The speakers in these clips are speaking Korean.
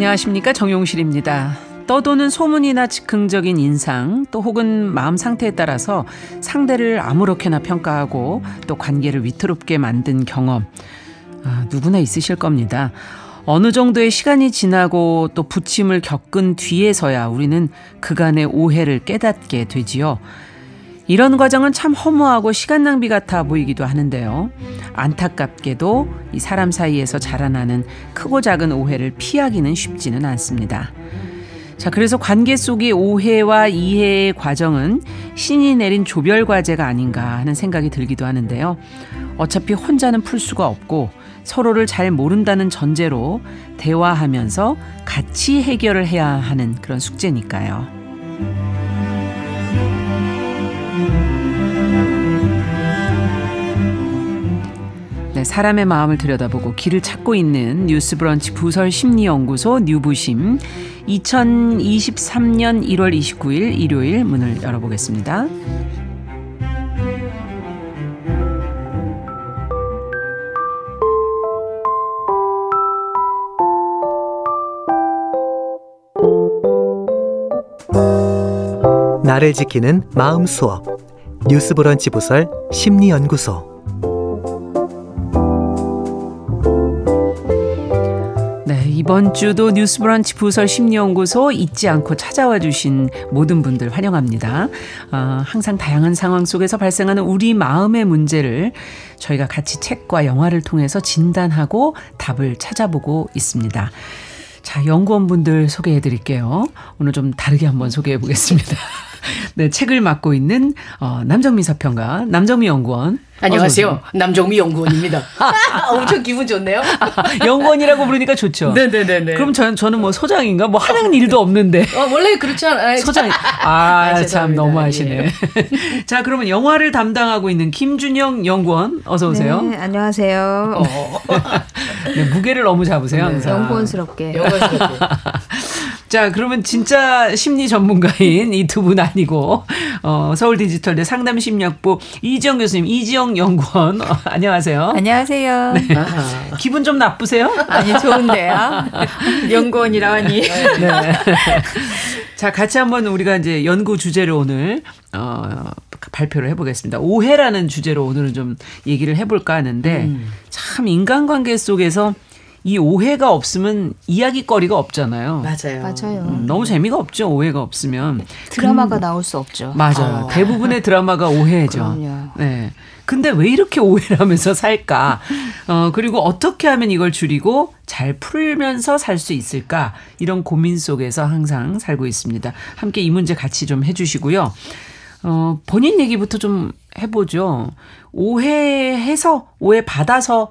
안녕하십니까 정용실입니다. 떠도는 소문이나 즉흥적인 인상 또 혹은 마음 상태에 따라서 상대를 아무렇게나 평가하고 또 관계를 위태롭게 만든 경험 아, 누구나 있으실 겁니다. 어느 정도의 시간이 지나고 또 부침을 겪은 뒤에서야 우리는 그간의 오해를 깨닫게 되지요. 이런 과정은 참 허무하고 시간 낭비 같아 보이기도 하는데요. 안타깝게도 이 사람 사이에서 자라나는 크고 작은 오해를 피하기는 쉽지는 않습니다. 자, 그래서 관계 속의 오해와 이해의 과정은 신이 내린 조별 과제가 아닌가 하는 생각이 들기도 하는데요. 어차피 혼자는 풀 수가 없고 서로를 잘 모른다는 전제로 대화하면서 같이 해결을 해야 하는 그런 숙제니까요. 네, 사람의 마음을 들여다보고 길을 찾고 있는 뉴스 브런치 부설 심리 연구소 뉴부심. 2023년 1월 29일 일요일 문을 열어보겠습니다. 나를 지키는 마음 수업. 뉴스 브런치 부설 심리 연구소 이번 주도 뉴스브런치 부설 심리연구소 잊지 않고 찾아와 주신 모든 분들 환영합니다. 어, 항상 다양한 상황 속에서 발생하는 우리 마음의 문제를 저희가 같이 책과 영화를 통해서 진단하고 답을 찾아보고 있습니다. 자, 연구원분들 소개해 드릴게요. 오늘 좀 다르게 한번 소개해 보겠습니다. 네, 책을 맡고 있는 어, 남정미 서평가, 남정미 연구원. 안녕하세요. 남정미 연구원입니다. 엄청 기분 좋네요. 연구원이라고 부르니까 좋죠. 네네네. 그럼 저, 저는 뭐 소장인가? 뭐 하는 일도 없는데. 어, 원래 그렇지 않아요. 소장. 아, 아 참 너무하시네. 예. 자, 그러면 영화를 담당하고 있는 김준영 연구원 어서 오세요. 네, 안녕하세요. 어. 네, 무게를 너무 잡으세요, 네, 항상. 연구원스럽게. 연구원스럽게. 자, 그러면 진짜 심리 전문가인 이 두 분 아니고 어, 서울 디지털대 상담 심리학부 이지영 교수님, 이지영 연구원 어, 안녕하세요. 안녕하세요. 네. 기분 좀 나쁘세요? 아니 좋은데요. 연구원이라니. 네. 자, 같이 한번 우리가 이제 연구 주제를 오늘 어, 발표를 해보겠습니다. 오해라는 주제로 오늘은 좀 얘기를 해볼까 하는데 음. 참 인간관계 속에서 이 오해가 없으면 이야기거리가 없잖아요. 맞아요. 맞아요. 음, 너무 재미가 없죠. 오해가 없으면 드라마가 근, 나올 수 없죠. 맞아요. 어. 대부분의 드라마가 오해죠. 그럼요. 네. 근데 왜 이렇게 오해를 하면서 살까? 어, 그리고 어떻게 하면 이걸 줄이고 잘 풀면서 살 수 있을까? 이런 고민 속에서 항상 살고 있습니다. 함께 이 문제 같이 좀 해주시고요. 어, 본인 얘기부터 좀 해보죠. 오해해서, 오해받아서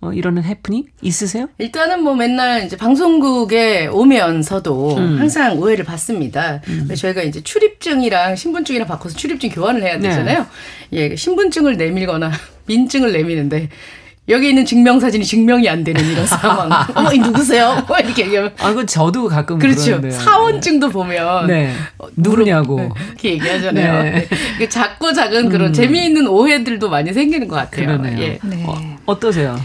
어, 이러는 해프닝 있으세요? 일단은 뭐 맨날 이제 방송국에 오면서도 음. 항상 오해를 받습니다. 음. 저희가 이제 출입증이랑 신분증이랑 바꿔서 출입증 교환을 해야 네. 되잖아요. 네. 예, 신분증을 내밀거나 민증을 내미는데 여기 있는 증명사진이 증명이 안 되는 이런 상황. 어머, 이 누구세요? 뭐 이렇게 얘기하면. 아, 그 저도 가끔 그렇죠. 그러는데요. 사원증도 보면. 네. 누구냐고. 네. 이렇게 얘기하잖아요. 네. 네. 작고 작은 그런 음. 재미있는 오해들도 많이 생기는 것 같아요. 그러네요. 예. 네. 어, 어떠세요?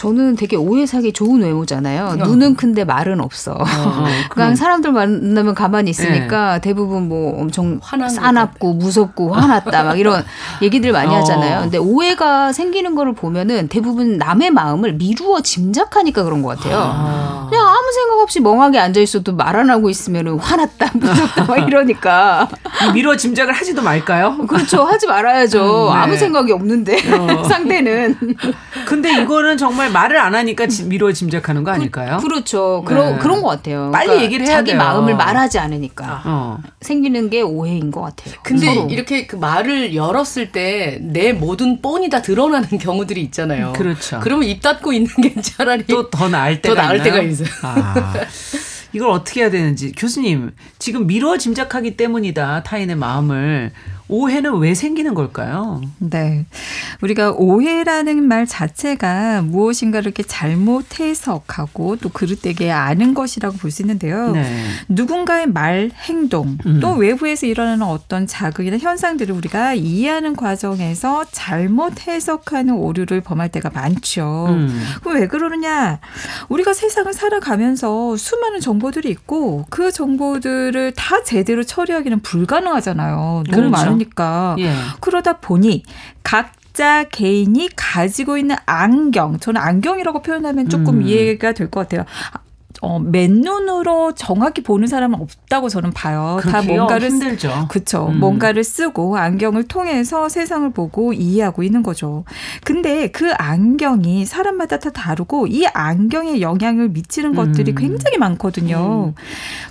저는 되게 오해 사기 좋은 외모잖아요. 어. 눈은 큰데 말은 없어. 어, 어 그냥 사람들 만나면 가만히 있으니까 네. 대부분 뭐 엄청 싸납고 무섭고 화났다 막 이런 얘기들 많이 어. 하잖아요. 근데 오해가 생기는 거를 보면은 대부분 남의 마음을 미루어 짐작하니까 그런 것 같아요. 아. 아무 생각 없이 멍하게 앉아 있어도 말 안 하고 있으면은 화났다 무섭다 막 이러니까 미루어 짐작을 하지도 말까요? 그렇죠. 하지 말아야죠. 음, 네. 아무 생각이 없는데 어. 상대는. 근데 이거는 정말 말을 안 하니까 미루어 짐작하는 거 아닐까요? 그, 렇죠 그런 네. 그런 것 같아요. 빨리 그러니까 얘기를 해야 자기 돼요. 마음을 말하지 않으니까 어. 생기는 게 오해인 것 같아요. 근데 서로. 이렇게 그 말을 열었을 때 내 모든 뻔이 다 드러나는 경우들이 있잖아요. 그렇죠. 그러면 입 닫고 있는 게 차라리 또 더 나을 때가 더 나을 있나요? 때가 있어요. 아. 이걸 어떻게 해야 되는지. 교수님 지금 미루어 짐작하기 때문이다 타인의 마음을 오해는 왜 생기는 걸까요? 네. 우리가 오해라는 말 자체가 무엇인가를 이렇게 잘못 해석하고 또 그릇되게 아는 것이라고 볼 수 있는데요. 네. 누군가의 말, 행동, 음. 또 외부에서 일어나는 어떤 자극이나 현상들을 우리가 이해하는 과정에서 잘못 해석하는 오류를 범할 때가 많죠. 음. 그럼 왜 그러느냐? 우리가 세상을 살아가면서 수많은 정보들이 있고 그 정보들을 다 제대로 처리하기는 불가능하잖아요. 너무 그렇죠. 많은 하니까 예. 그러다 보니 각자 개인이 가지고 있는 안경 저는 안경이라고 표현하면 조금 음. 이해가 될 것 같아요. 어, 맨눈으로 정확히 보는 사람은 없다고 저는 봐요. 다 뭔가를 힘들죠. 그렇죠. 음. 뭔가를 쓰고 안경을 통해서 세상을 보고 이해하고 있는 거죠. 근데 그 안경이 사람마다 다 다르고 이 안경에 영향을 미치는 것들이 음. 굉장히 많거든요. 음.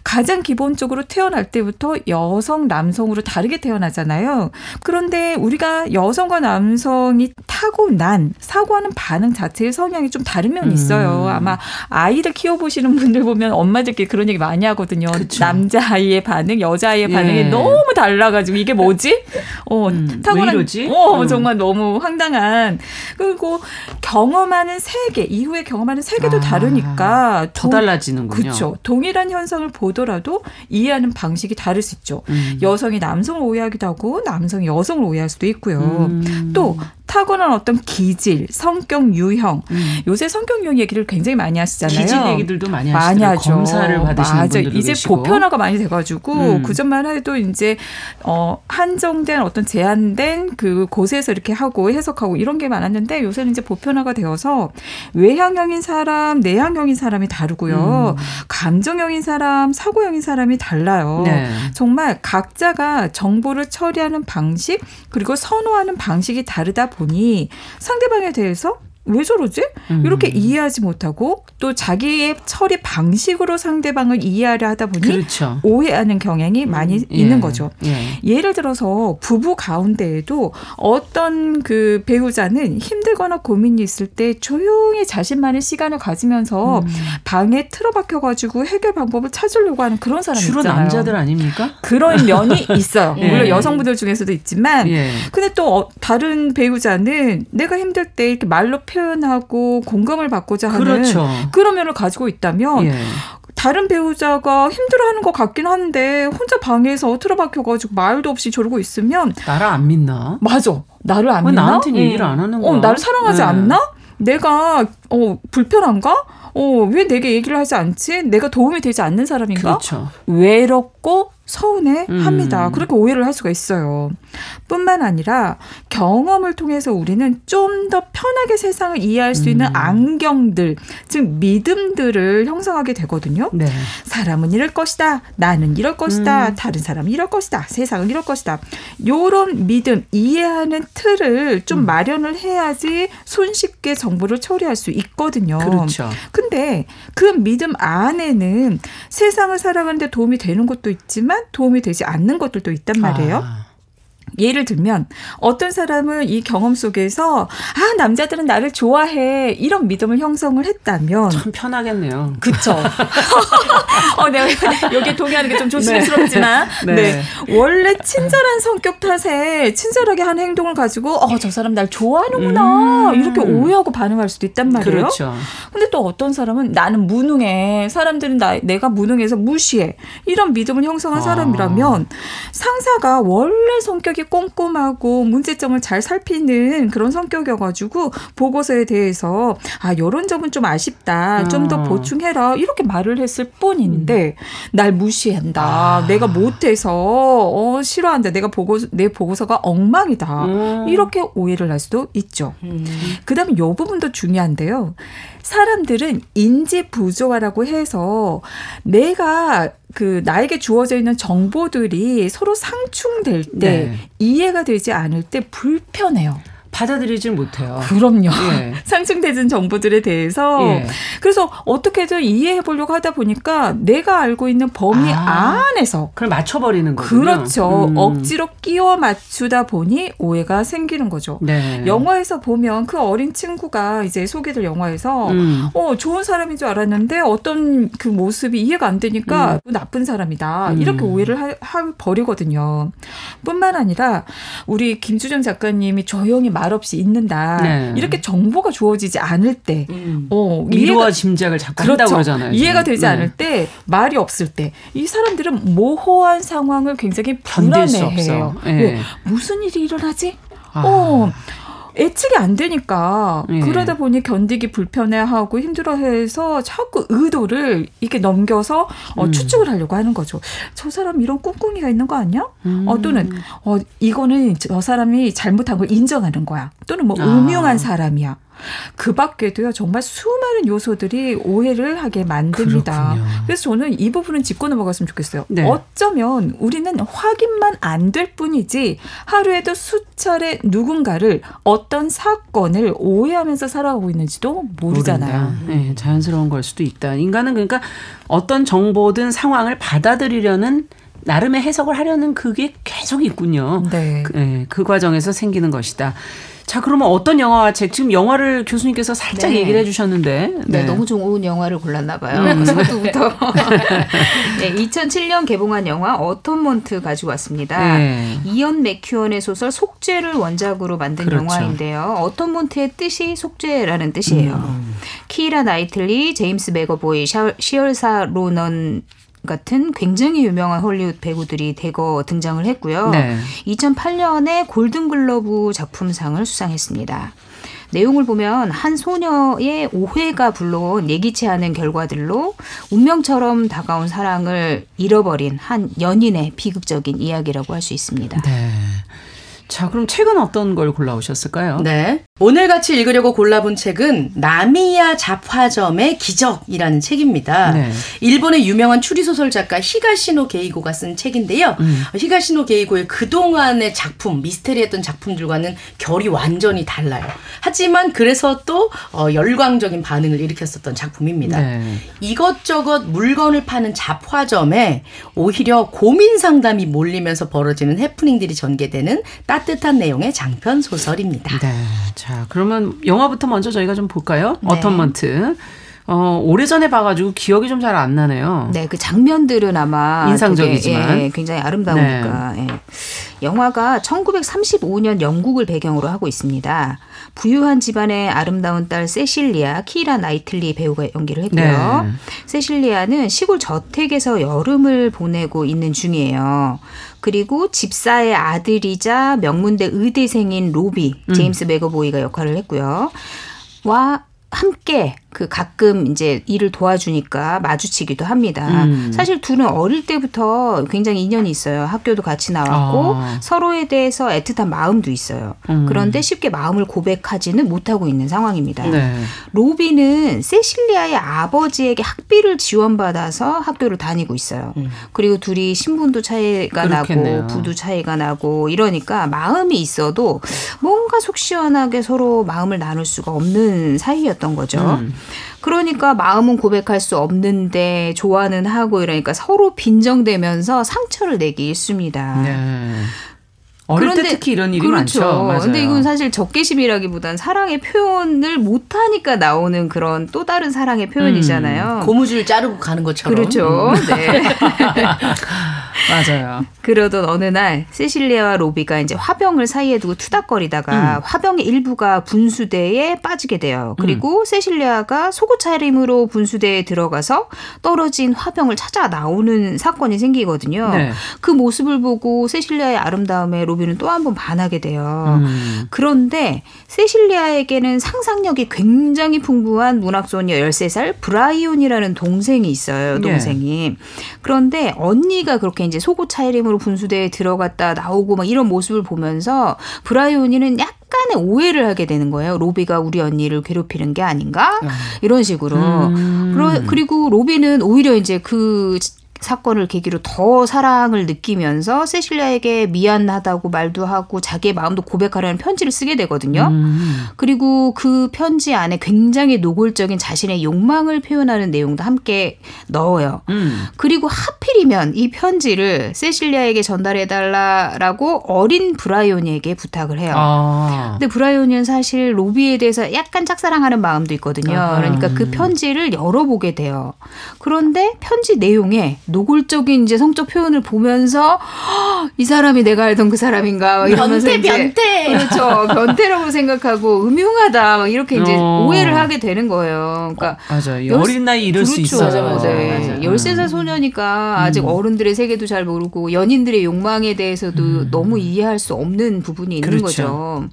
가장 기본적으로 태어날 때부터 여성, 남성으로 다르게 태어나잖아요. 그런데 우리가 여성과 남성이 타고난 사고하는 반응 자체의 성향이 좀 다른 면이 있어요. 음. 아마 아이를 키워보시는 분들 보면 엄마들끼리 그런 얘기 많이 하거든요. 그쵸. 남자 아이의 반응, 여자 아이의 반응이 예. 너무 달라가지고 이게 뭐지? 어, 음, 타고난, 어, 음. 정말 너무 황당한. 그리고 경험하는 세계, 이후에 경험하는 세계도 아, 다르니까. 더 동, 달라지는군요. 그렇죠. 동일한 현상을 보더라도 이해하는 방식이 다를 수 있죠. 음. 여성이 남성을 오해하기도 하고 남성이 여성을 오해할 수도 있고요. 음. 또 타고난 어떤 기질, 성격 유형. 음. 요새 성격 유형 얘기를 굉장히 많이 하시잖아요. 기질 얘기들도 많이 하시죠. 많이 하죠. 검사를 받으시는 맞아. 분들도 이제 계시고. 보편화가 많이 돼가지고 음. 그 전만 해도 이제 어 한정된 어떤 제한된 그 곳에서 이렇게 하고 해석하고 이런 게 많았는데 요새는 이제 보편화가 되어서 외향형인 사람, 내향형인 사람이 다르고요. 음. 감정형인 사람, 사고형인 사람이 달라요. 네. 정말 각자가 정보를 처리하는 방식 그리고 선호하는 방식이 다르다 보니 상대방에 대해서 왜 저러지? 음. 이렇게 이해하지 못하고 또 자기의 처리 방식으로 상대방을 이해하려 하다 보니 그렇죠. 오해하는 경향이 많이 음. 있는 예. 거죠. 예. 예를 들어서 부부 가운데에도 어떤 그 배우자는 힘들거나 고민이 있을 때 조용히 자신만의 시간을 가지면서 음. 방에 틀어박혀 가지고 해결 방법을 찾으려고 하는 그런 사람이 주로 있잖아요. 남자들 아닙니까? 그런 면이 있어요. 예. 물론 여성분들 중에서도 있지만 예. 근데 또 어, 다른 배우자는 내가 힘들 때 이렇게 말로 표현 표현하고 공감을 받고자 하는 그렇죠. 그런 면을 가지고 있다면 예. 다른 배우자가 힘들어하는 것 같긴 한데 혼자 방에서 틀어박혀가지고 말도 없이 저러고 있으면 나를 안 믿나? 맞아. 나를 안 믿나? 나한테 얘기를 안 하는 거야? 어, 나를 사랑하지 네. 않나? 내가 어 불편한가? 어, 왜 내게 얘기를 하지 않지? 내가 도움이 되지 않는 사람인가? 그렇죠. 외롭고 서운해 합니다. 음. 그렇게 오해를 할 수가 있어요. 뿐만 아니라 경험을 통해서 우리는 좀 더 편하게 세상을 이해할 수 있는 음. 안경들, 즉 믿음들을 형성하게 되거든요. 네. 사람은 이럴 것이다. 나는 이럴 것이다. 음. 다른 사람은 이럴 것이다. 세상은 이럴 것이다. 요런 믿음, 이해하는 틀을 좀 음. 마련을 해야지 손쉽게 정보를 처리할 수 있거든요. 그렇죠. 근데 그 믿음 안에는 세상을 살아가는데 도움이 되는 것도 있지만 도움이 되지 않는 것들도 있단 말이에요. 아. 예를 들면 어떤 사람은 이 경험 속에서 아 남자들은 나를 좋아해 이런 믿음을 형성을 했다면 참 편하겠네요. 그쵸. 어, 내가 여기 동의하는 게 좀 조심스럽지만 네. 네. 네. 원래 친절한 성격 탓에 친절하게 한 행동을 가지고 어 저 사람 날 좋아하는구나 음. 이렇게 오해하고 반응할 수도 있단 말이에요. 그렇죠. 근데 또 어떤 사람은 나는 무능해 사람들은 나 내가 무능해서 무시해 이런 믿음을 형성한 아. 사람이라면 상사가 원래 성격이 성격이 꼼꼼하고 문제점을 잘 살피는 그런 성격이어가지고 보고서에 대해서 아 요런 점은 좀 아쉽다 좀더 어. 보충해라 이렇게 말을 했을 뿐인데 음. 날 무시한다 아. 내가 못해서 어 싫어한다 내가 보고 내 보고서가 엉망이다 음. 이렇게 오해를 할 수도 있죠. 음. 그다음에 요 부분도 중요한데요. 사람들은 인지 부조화라고 해서 내가 그 나에게 주어져 있는 정보들이 서로 상충될 때 네. 이해가 되지 않을 때 불편해요. 받아들이질 못해요. 그럼요. 예. 상승되는 정보들에 대해서 예. 그래서 어떻게든 이해해 보려고 하다 보니까 내가 알고 있는 범위 아. 안에서 그걸 맞춰 버리는 거군요. 그렇죠. 음. 억지로 끼워 맞추다 보니 오해가 생기는 거죠. 네. 영화에서 보면 그 어린 친구가 이제 소개될 영화에서 음. 어 좋은 사람인 줄 알았는데 어떤 그 모습이 이해가 안 되니까 나쁜 사람이다 음. 이렇게 오해를 하, 하 버리거든요. 뿐만 아니라 우리 김수정 작가님이 조용히 말 없이 있는다 네. 이렇게 정보가 주어지지 않을 때, 음. 어 미루와 짐작을 자꾸 한다고 그러잖아요. 이해가. 되지 네. 않을 때 말이 없을 때 이 사람들은 모호한 상황을 굉장히 불안해해요. 없어. 예. 무슨 일이 일어나지? 아. 어. 예측이 안 되니까 예. 그러다 보니 견디기 불편해하고 힘들어해서 자꾸 의도를 이렇게 넘겨서 어, 음. 추측을 하려고 하는 거죠. 저 사람 이런 꿍꿍이가 있는 거 아니야? 음. 어, 또는 어, 이거는 저 사람이 잘못한 걸 인정하는 거야. 또는 뭐 아. 음흉한 사람이야. 그 밖에도요 정말 수많은 요소들이 오해를 하게 만듭니다. 그렇군요. 그래서 저는 이 부분은 짚고 넘어갔으면 좋겠어요. 네. 어쩌면 우리는 확인만 안 될 뿐이지 하루에도 수차례 누군가를 어떤 사건을 오해하면서 살아가고 있는지도 모르잖아요. 모른다. 네, 자연스러운 걸 수도 있다. 인간은 그러니까 어떤 정보든 상황을 받아들이려는 나름의 해석을 하려는 그게 계속 있군요. 네. 그, 예, 그 과정에서 생기는 것이다. 자, 그러면 어떤 영화와 책 지금 영화를 교수님께서 살짝 네. 얘기를 해주셨는데, 네, 너무 좋은 영화를 골랐나 봐요. 음. 저도부터. 네, 2007년 개봉한 영화 어톤먼트 가지고 왔습니다. 네. 이언 맥큐언의 소설 속죄를 원작으로 만든 그렇죠. 영화인데요. 어톤먼트의 뜻이 속죄라는 뜻이에요. 음. 키라 나이틀리, 제임스 맥어보이, 샤- 시얼사 로넌 같은 굉장히 유명한 헐리우드 배우들이 대거 등장을 했고요. 네. 2008년에 골든글러브 작품상을 수상했습니다. 내용을 보면 한 소녀의 오해가 불러온 예기치 않은 결과들로 운명처럼 다가온 사랑을 잃어버린 한 연인의 비극적인 이야기라고 할 수 있습니다. 네. 자, 그럼 책은 어떤 걸 골라오셨을까요? 네. 오늘 같이 읽으려고 골라본 책은 나미야 잡화점의 기적이라는 책입니다. 네. 일본의 유명한 추리소설 작가 히가시노 게이고가 쓴 책인데요. 음. 히가시노 게이고의 그동안의 작품, 미스테리했던 작품들과는 결이 완전히 달라요. 하지만 그래서 또 어, 열광적인 반응을 일으켰었던 작품입니다. 네. 이것저것 물건을 파는 잡화점에 오히려 고민 상담이 몰리면서 벌어지는 해프닝들이 전개되는 따 뜻한 내용의 장편 소설입니다. 네. 자, 그러면 영화부터 먼저 저희가 좀 볼까요? 네. 어텀먼트. 어, 오래전에 봐가지고 기억이 좀 잘 안 나네요. 네, 그 장면들은 아마 인상적이지만. 되게, 예, 굉장히 아름다우니까. 예. 영화가 1935년 영국을 배경으로 하고 있습니다. 부유한 집안의 아름다운 딸 세실리아 키라 나이틀리 배우가 연기를 했고요. 네. 세실리아는 시골 저택에서 여름을 보내고 있는 중이에요. 그리고 집사의 아들이자 명문대 의대생인 로비 음. 제임스 맥어보이가 역할을 했고요. 와 함께 그 가끔 이제 일을 도와주니까 마주치기도 합니다. 음. 사실 둘은 어릴 때부터 굉장히 인연이 있어요. 학교도 같이 나왔고 아. 서로에 대해서 애틋한 마음도 있어요. 음. 그런데 쉽게 마음을 고백하지는 못하고 있는 상황입니다. 네. 로비는 세실리아의 아버지에게 학비를 지원받아서 학교를 다니고 있어요. 그리고 둘이 신분도 차이가 그렇겠네요. 나고 부도 차이가 나고 이러니까 마음이 있어도 뭔가 속 시원하게 서로 마음을 나눌 수가 없는 사이였던 거죠. 음. 그러니까 마음은 고백할 수 없는데 좋아는 하고 이러니까 서로 빈정대면서 상처를 내기 일쑤입니다. 네. 어릴 때 그런데- 특히 이런 일이 그렇죠. 많죠. 맞아요. 근데 이건 사실 적개심이라기보단 사랑의 표현을 못하니까 나오는 그런 또 다른 사랑의 표현이잖아요. 고무줄 자르고 가는 것처럼. 그렇죠. 네. 맞아요. 그러던 어느 날 세실리아와 로비가 이제 화병을 사이에 두고 투닥거리다가 음. 화병의 일부가 분수대에 빠지게 돼요. 그리고 세실리아가 속옷 차림으로 분수대에 들어가서 떨어진 화병을 찾아 나오는 사건이 생기거든요. 네. 그 모습을 보고 세실리아의 아름다움에 로비는 또 한 번 반하게 돼요. 음. 그런데 세실리아에게는 상상력이 굉장히 풍부한 문학소녀 13살 브라이온이라는 동생이 있어요. 예. 동생이. 그런데 언니가 그렇게 이제 속옷 차림으로 분수대에 들어갔다 나오고 막 이런 모습을 보면서 브라이온이는 약간의 오해를 하게 되는 거예요. 로비가 우리 언니를 괴롭히는 게 아닌가? 이런 식으로. 음. 그리고 로비는 오히려 이제 그 사건을 계기로 더 사랑을 느끼면서 세실리아에게 미안하다고 말도 하고 자기의 마음도 고백하려는 편지를 쓰게 되거든요. 음. 그리고 그 편지 안에 굉장히 노골적인 자신의 욕망을 표현하는 내용도 함께 넣어요. 음. 그리고 하필이면 이 편지를 세실리아에게 전달해 달라라고 어린 브라이온에게 부탁을 해요. 아. 근데 브라이온은 사실 로비에 대해서 약간 짝사랑하는 마음도 있거든요. 아. 그러니까 그 편지를 열어보게 돼요. 그런데 편지 내용에 노골적인 이제 성적 표현을 보면서 이 사람이 내가 알던 그 사람인가 이러면서 변태 이제 변태 그렇죠 변태라고 생각하고 음흉하다 이렇게 이제 어. 오해를 하게 되는 거예요. 그러니까 어, 맞아요. 어린 나이 이럴 그렇죠. 수 있어요. 맞아, 맞아, 네. 맞아. 13살 음. 소녀니까 아직 음. 어른들의 세계도 잘 모르고 연인들의 욕망에 대해서도 음. 너무 이해할 수 없는 부분이 있는 그렇죠. 거죠.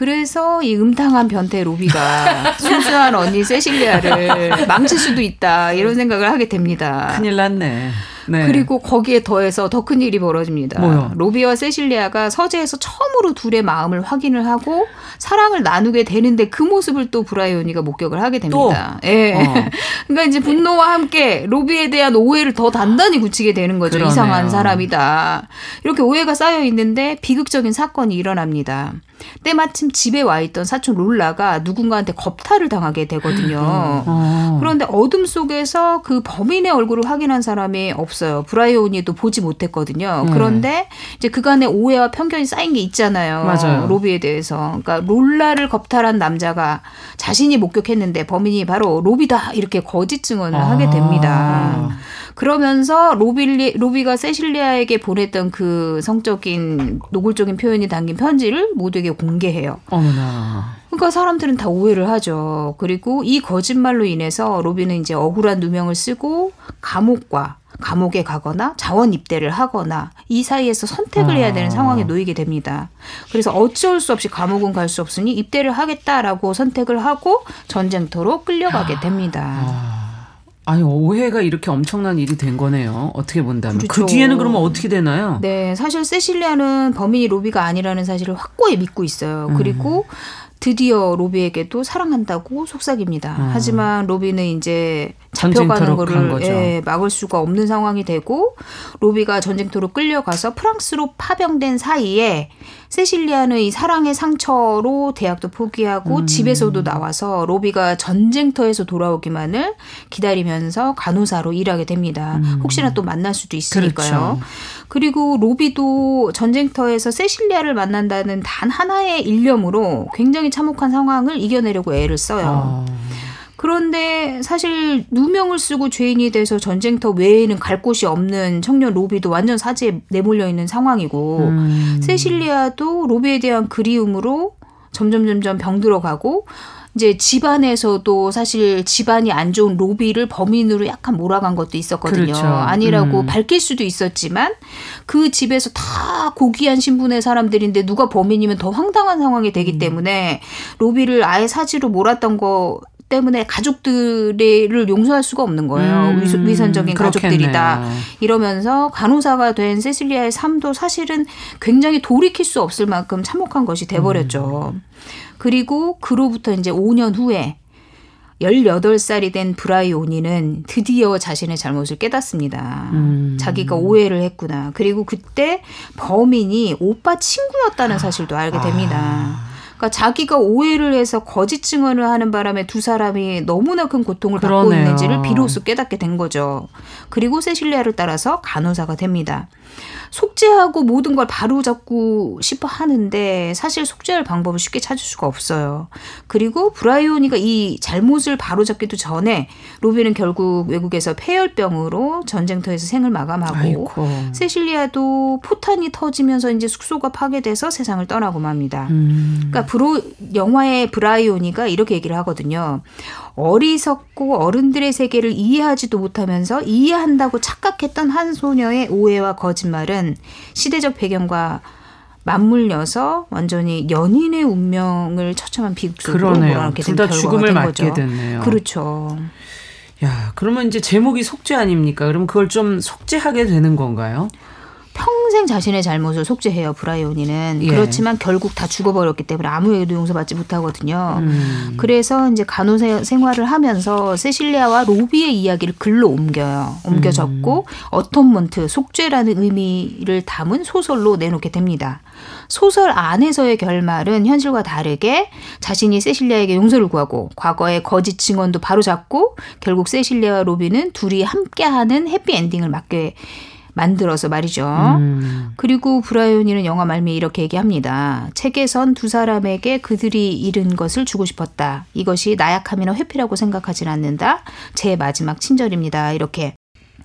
그래서 이 음탕한 변태 로비가 순수한 언니 세실리아를 망칠 수도 있다 이런 생각을 하게 됩니다. 큰일 났네. 네. 그리고 거기에 더해서 더 큰 일이 벌어집니다. 뭐요? 로비와 세실리아가 서재에서 처음으로 둘의 마음을 확인을 하고 사랑을 나누게 되는데 그 모습을 또 브라이오니가 목격을 하게 됩니다. 또? 예. 어. 그러니까 이제 분노와 함께 로비에 대한 오해를 더 단단히 굳히게 되는 거죠. 그러네요. 이상한 사람이다. 이렇게 오해가 쌓여 있는데 비극적인 사건이 일어납니다. 때마침 집에 와 있던 사촌 롤라가 누군가한테 겁탈을 당하게 되거든요. 어. 그런데 어둠 속에서 그 범인의 얼굴을 확인한 사람이 없어요. 브라이오니도 보지 못했거든요. 음. 그런데 이제 그간의 오해와 편견이 쌓인 게 있잖아요. 맞아요. 로비에 대해서. 그러니까 롤라를 겁탈한 남자가 자신이 목격했는데 범인이 바로 로비다 이렇게 거짓 증언을 아. 하게 됩니다. 그러면서 로빌리 로비가 세실리아에게 보냈던 그 성적인 노골적인 표현이 담긴 편지를 모두에게 공개해요. 어머나. 그러니까 사람들은 다 오해를 하죠. 그리고 이 거짓말로 인해서 로비는 이제 억울한 누명을 쓰고 감옥과 감옥에 가거나 자원 입대를 하거나 이 사이에서 선택을 해야 되는 아. 상황에 놓이게 됩니다. 그래서 어쩔 수 없이 감옥은 갈 수 없으니 입대를 하겠다라고 선택을 하고 전쟁터로 끌려가게 됩니다. 아. 아니 오해가 이렇게 엄청난 일이 된 거네요. 어떻게 본다면 그 그렇죠. 그 뒤에는 그러면 어떻게 되나요? 네, 사실 세실리아는 범인이 로비가 아니라는 사실을 확고히 믿고 있어요. 음. 그리고 드디어 로비에게도 사랑한다고 속삭입니다. 음. 하지만 로비는 이제 잡혀가는 거를 예, 막을 수가 없는 상황이 되고 로비가 전쟁터로 끌려가서 프랑스로 파병된 사이에 세실리아는 이 사랑의 상처로 대학도 포기하고 음. 집에서도 나와서 로비가 전쟁터에서 돌아오기만을 기다리면서 간호사로 일하게 됩니다. 음. 혹시나 또 만날 수도 있으니까요. 그렇죠. 그리고 로비도 전쟁터에서 세실리아를 만난다는 단 하나의 일념으로 굉장히 참혹한 상황을 이겨내려고 애를 써요. 아. 그런데 사실 누명을 쓰고 죄인이 돼서 전쟁터 외에는 갈 곳이 없는 청년 로비도 완전 사지에 내몰려 있는 상황이고 음. 세실리아도 로비에 대한 그리움으로 점점 점점 병들어 가고 이제 집안에서도 사실 집안이 안 좋은 로비를 범인으로 약간 몰아간 것도 있었거든요. 그렇죠. 아니라고 음. 밝힐 수도 있었지만 그 집에서 다 고귀한 신분의 사람들인데 누가 범인이면 더 황당한 상황이 되기 음. 때문에 로비를 아예 사지로 몰았던 거 때문에 가족들을 용서할 수가 없는 거예요. 음, 위선적인 가족들이다. 이러면서 간호사가 된 세실리아의 삶도 사실은 굉장히 돌이킬 수 없을 만큼 참혹한 것이 돼버렸죠. 음. 그리고 그로부터 이제 5년 후에 18살이 된 브라이오니는 드디어 자신의 잘못을 깨닫습니다. 음. 자기가 오해를 했구나. 그리고 그때 범인이 오빠 친구였다는 사실도 알게 됩니다. 아. 그러니까 자기가 오해를 해서 거짓 증언을 하는 바람에 두 사람이 너무나 큰 고통을 그러네요. 받고 있는지를 비로소 깨닫게 된 거죠. 그리고 세실리아를 따라서 간호사가 됩니다. 속죄하고 모든 걸 바로잡고 싶어 하는데 사실 속죄할 방법을 쉽게 찾을 수가 없어요. 그리고 브라이오니가 이 잘못을 바로잡기도 전에 로비는 결국 외국에서 패혈병으로 전쟁터에서 생을 마감하고 아이고. 세실리아도 포탄이 터지면서 이제 숙소가 파괴돼서 세상을 떠나고 맙니다. 음. 그러니까 브로 영화의 브라이오니가 이렇게 얘기를 하거든요. 어리석고 어른들의 세계를 이해하지도 못하면서 이해한다고 착각했던 한 소녀의 오해와 거짓말은 시대적 배경과 맞물려서 완전히 연인의 운명을 처참한 비극적으로 몰아넣게 된 결과가 죽음을 된 맞게 거죠. 됐네요. 그렇죠. 야, 그러면 이제 제목이 속죄 아닙니까? 그럼 그걸 좀 속죄하게 되는 건가요? 평생 자신의 잘못을 속죄해요 브라이오니는 예. 그렇지만 결국 다 죽어버렸기 때문에 아무에게도 용서받지 못하거든요. 음. 그래서 이제 간호 생활을 하면서 세실리아와 로비의 이야기를 글로 옮겨요. 옮겨 적고 음. 어톤먼트 속죄라는 의미를 담은 소설로 내놓게 됩니다. 소설 안에서의 결말은 현실과 다르게 자신이 세실리아에게 용서를 구하고 과거의 거짓 증언도 바로잡고 결국 세실리아와 로비는 둘이 함께하는 해피 엔딩을 맞게 만들어서 말이죠. 음. 그리고 브라이온이는 영화 말미에 이렇게 얘기합니다. 책에선 두 사람에게 그들이 잃은 것을 주고 싶었다. 이것이 나약함이나 회피라고 생각하진 않는다. 제 마지막 친절입니다. 이렇게.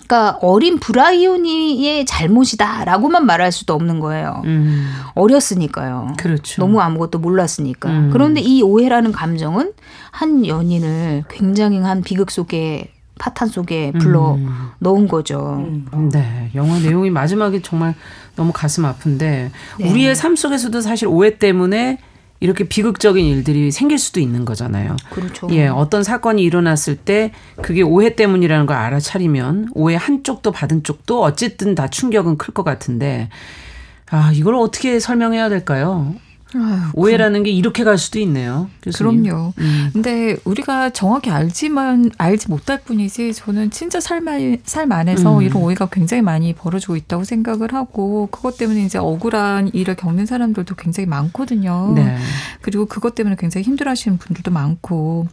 그러니까 어린 브라이오니의 잘못이다라고만 말할 수도 없는 거예요. 음. 어렸으니까요. 그렇죠. 너무 아무것도 몰랐으니까. 음. 그런데 이 오해라는 감정은 한 연인을 굉장히 한 비극 속에 파탄 속에 불러 음. 넣은 거죠. 네, 영화 내용이 마지막에 정말 너무 가슴 아픈데 네. 우리의 삶 속에서도 사실 오해 때문에 이렇게 비극적인 일들이 생길 수도 있는 거잖아요. 그렇죠. 예, 어떤 사건이 일어났을 때 그게 오해 때문이라는 걸 알아차리면 오해 한쪽도 받은 쪽도 어쨌든 다 충격은 클 것 같은데 아, 이걸 어떻게 설명해야 될까요? 아유, 오해라는 게 이렇게 갈 수도 있네요. 교수님. 그럼요. 음. 근데 우리가 정확히 알지만 알지 못할 뿐이지 저는 진짜 삶, 안- 삶 안에서 음. 이런 오해가 굉장히 많이 벌어지고 있다고 생각을 하고 그것 때문에 이제 억울한 일을 겪는 사람들도 굉장히 많거든요. 네. 그리고 그것 때문에 굉장히 힘들어하시는 분들도 많고.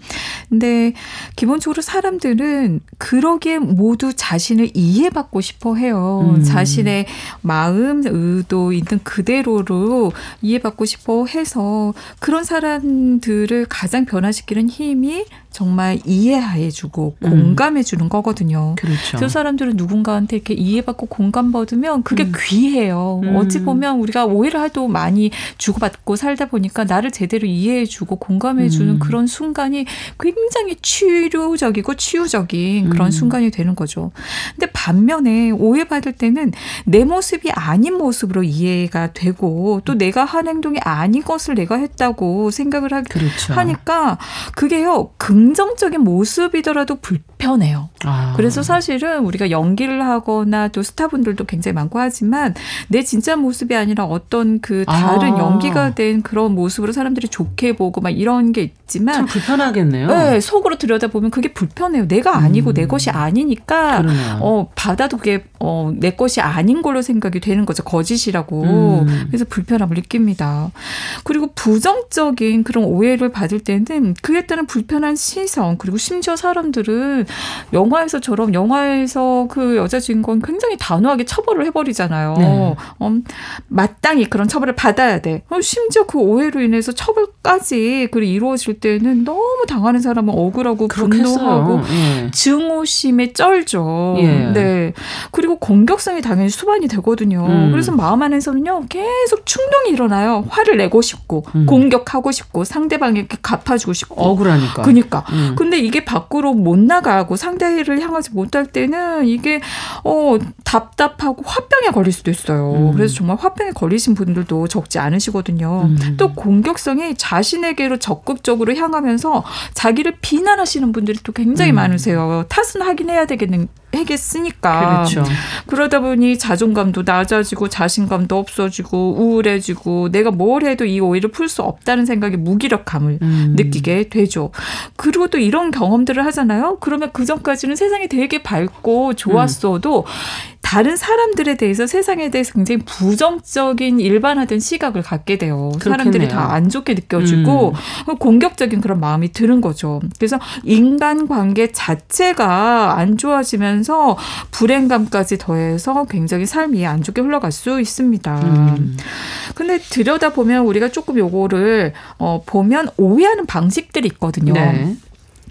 근데 기본적으로 사람들은 그러기에 모두 자신을 이해받고 싶어 해요. 음. 자신의 마음, 의도 있는 그대로로 이해받고 싶어 해서 그런 사람들을 가장 변화시키는 힘이 정말 이해해주고 음. 공감해주는 거거든요. 그렇죠. 그 사람들은 누군가한테 이렇게 이해받고 공감받으면 그게 음. 귀해요. 음. 어찌 보면 우리가 오해를 하도 많이 주고받고 살다 보니까 나를 제대로 이해해주고 공감해주는 음. 그런 순간이 굉장히 치료적이고 치유적인 그런 음. 순간이 되는 거죠. 근데 반면에 오해받을 때는 내 모습이 아닌 모습으로 이해가 되고 또 내가 한 행동이 아닌 것을 내가 했다고 생각을 하, 그렇죠. 하니까 그게요 긍정적인 모습이더라도 불 편해요. 아. 그래서 사실은 우리가 연기를 하거나 또 스타분들도 굉장히 많고 하지만 내 진짜 모습이 아니라 어떤 그 다른 아. 연기가 된 그런 모습으로 사람들이 좋게 보고 막 이런 게참 있지만 불편하겠네요. 네, 속으로 들여다보면 그게 불편해요. 내가 아니고 음. 내 것이 아니니까 그러네요. 어, 받아도 그게 어, 내 것이 아닌 걸로 생각이 되는 거죠. 거짓이라고. 음. 그래서 불편함을 느낍니다. 그리고 부정적인 그런 오해를 받을 때는 그에 따른 불편한 시선 그리고 심지어 사람들은 영화에서처럼 영화에서 그 여자 주인공 굉장히 단호하게 처벌을 해버리잖아요. 네. 음, 마땅히 그런 처벌을 받아야 돼. 어, 심지어 그 오해로 인해서 처벌까지 그 이루어질 때는 너무 당하는 사람은 억울하고 분노하고. 예. 증오심에 쩔죠. 예. 네. 그리고 공격성이 당연히 수반이 되거든요. 음. 그래서 마음 안에서는요, 계속 충동이 일어나요. 화를 내고 싶고, 음. 공격하고 싶고, 상대방에게 갚아주고 싶고. 억울하니까. 그니까. 음. 근데 이게 밖으로 못 나가 고 상대를 향하지 못할 때는 이게 어 답답하고 화병에 걸릴 수도 있어요. 음. 그래서 정말 화병에 걸리신 분들도 적지 않으시거든요. 음. 또 공격성이 자신에게로 적극적으로 향하면서 자기를 비난하시는 분들이 또 굉장히 음. 많으세요. 탓은 하긴 해야 되겠는 해겠으니까. 그렇죠. 그러다 보니 자존감도 낮아지고 자신감도 없어지고 우울해지고 내가 뭘 해도 이 오해를 풀 수 없다는 생각에 무기력함을 음. 느끼게 되죠. 그리고 또 이런 경험들을 하잖아요. 그러면 그 전까지는 세상이 되게 밝고 좋았어도 다른 사람들에 대해서 세상에 대해서 굉장히 부정적인 일반화된 시각을 갖게 돼요. 사람들이 그렇겠네요. 다안 좋게 느껴지고 공격적인 그런 마음이 드는 거죠. 그래서 인간 관계 자체가 안 좋아지면 서 불행감까지 더해서 굉장히 삶이 안 좋게 흘러갈 수 있습니다. 음. 근데 들여다 보면 우리가 조금 요거를 어 보면 오해하는 방식들이 있거든요. 네.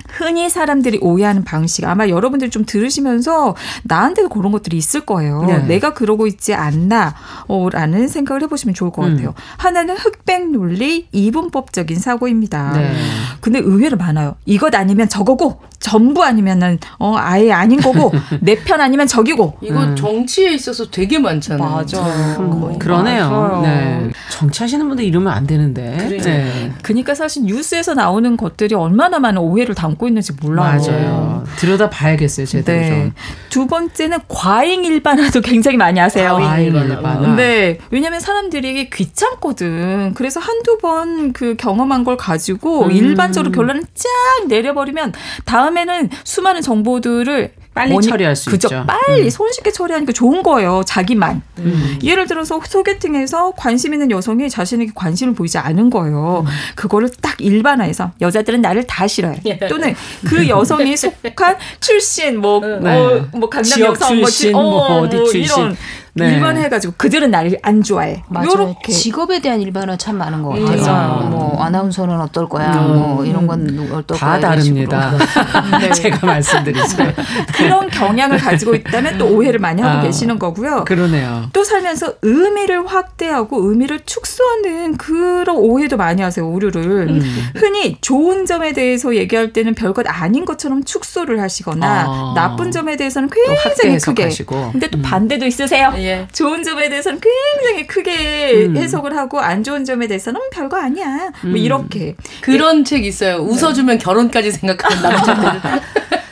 흔히 사람들이 오해하는 방식 아마 여러분들이 좀 들으시면서 나한테도 그런 것들이 있을 거예요. 네. 내가 그러고 있지 않나라는 생각을 해보시면 좋을 것 음. 같아요. 하나는 흑백 논리 이분법적인 사고입니다. 네. 근데 의외로 많아요. 이것 아니면 저거고 전부 아니면은 어 아예 아닌 거고 내 편 아니면 저기고 이거 음. 정치에 있어서 되게 많잖아요. 맞아. 음, 그러네요. 네. 정치하시는 분들 이러면 안 되는데. 그래. 네. 그러니까 사실 뉴스에서 나오는 것들이 얼마나 많은 오해를 담고 안고 있는지 몰라요. 맞아요. 들여다 봐야겠어요, 제대로 네. 좀. 두 번째는 과잉 일반화도 굉장히 많이 하세요. 과잉 일반화. 네. 왜냐면 사람들이 귀찮거든. 그래서 한두 번 그 경험한 걸 가지고 음. 일반적으로 결론을 쫙 내려버리면 다음에는 수많은 정보들을 빨리 뭐니, 처리할 수 그죠. 있죠. 빨리 음. 손쉽게 처리하니까 좋은 거예요. 자기만. 음. 예를 들어서 소개팅에서 관심 있는 여성이 자신에게 관심을 보이지 않은 거예요. 음. 그거를 딱 일반화해서 여자들은 나를 다 싫어해. 예. 또는 그 여성이 속한 출신 뭐, 네. 어, 뭐 강남 여성 뭐 출신 뭐, 어, 뭐 어디 뭐 출신 이런 네. 일반화해가지고 그들은 나를 안 좋아해. 맞아요. 직업에 대한 일반화 참 많은 것 같아요. 음. 뭐 아나운서는 어떨 거야. 음. 뭐 이런 건 어떨 거야. 다 다릅니다. 네. 제가 말씀드리죠. 그런 경향을 가지고 있다면 또 오해를 많이 하고 아, 계시는 거고요. 그러네요. 또 살면서 의미를 확대하고 의미를 축소하는 그런 오해도 많이 하세요. 오류를. 음. 흔히 좋은 점에 대해서 얘기할 때는 별것 아닌 것처럼 축소를 하시거나 아. 나쁜 점에 대해서는 굉장히 크게. 하시고. 근데 또 음. 반대도 있으세요. 예. 좋은 점에 대해서는 굉장히 크게 음. 해석을 하고 안 좋은 점에 대해서는 별거 아니야. 뭐 음. 이렇게. 그런 예. 책 있어요. 웃어주면 네. 결혼까지 생각하는 남자들.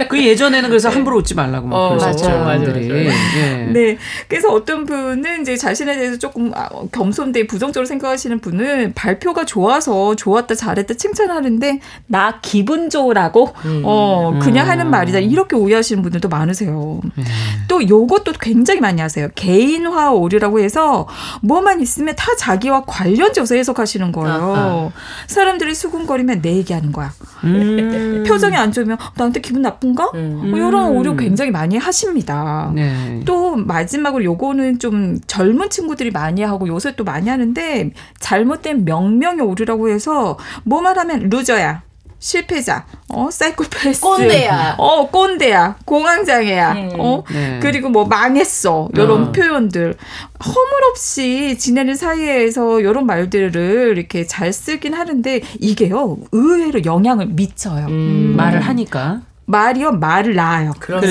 그 예전에는 그래서 함부로 웃지 말라고 막 어, 그랬었죠. 맞아요, 예. 네. 그래서 어떤 분은 이제 자신에 대해서 조금 아, 겸손되 부정적으로 생각하시는 분은 발표가 좋아서 좋았다 잘했다 칭찬하는데 나 기분 좋으라고 음. 어 그냥 음. 하는 말이다 이렇게 오해하시는 분들도 많으세요. 음. 또 요것도 굉장히 많이 하세요. 개 인화 오류라고 해서 뭐만 있으면 다 자기와 관련지어서 해석하시는 거예요. 아, 아. 사람들이 수군거리면 내 얘기하는 거야. 음. 표정이 안 좋으면 나한테 기분 나쁜가? 음. 뭐 이런 오류 굉장히 많이 하십니다. 네. 또 마지막으로 요거는 좀 젊은 친구들이 많이 하고 요새 또 많이 하는데 잘못된 명명의 오류라고 해서 뭐만 하면 루저야. 실패자, 어, 사이코패스, 꼰대야, 어, 꼰대야, 공황장애야, 음. 어, 네. 그리고 뭐 망했어, 이런 어. 표현들 허물없이 지내는 사이에서 이런 말들을 이렇게 잘 쓰긴 하는데 이게요 의외로 영향을 미쳐요. 음. 말을 하니까. 말이요 말을 낳아요. 그렇죠.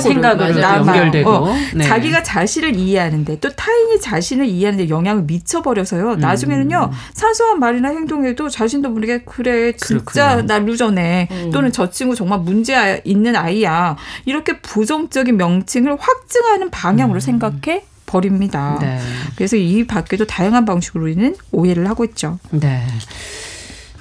생각으로 연결되고 어, 네. 자기가 자신을 이해하는데 또 타인이 자신을 이해하는데 영향을 미쳐버려서요. 음. 나중에는요 사소한 말이나 행동에도 자신도 모르게 그래 진짜 그렇구나. 나 루저네 음. 또는 저 친구 정말 문제 있는 아이야 이렇게 부정적인 명칭을 확증하는 방향으로 음. 생각해 버립니다. 네. 그래서 이 밖에도 다양한 방식으로 우리는 오해를 하고 있죠. 네.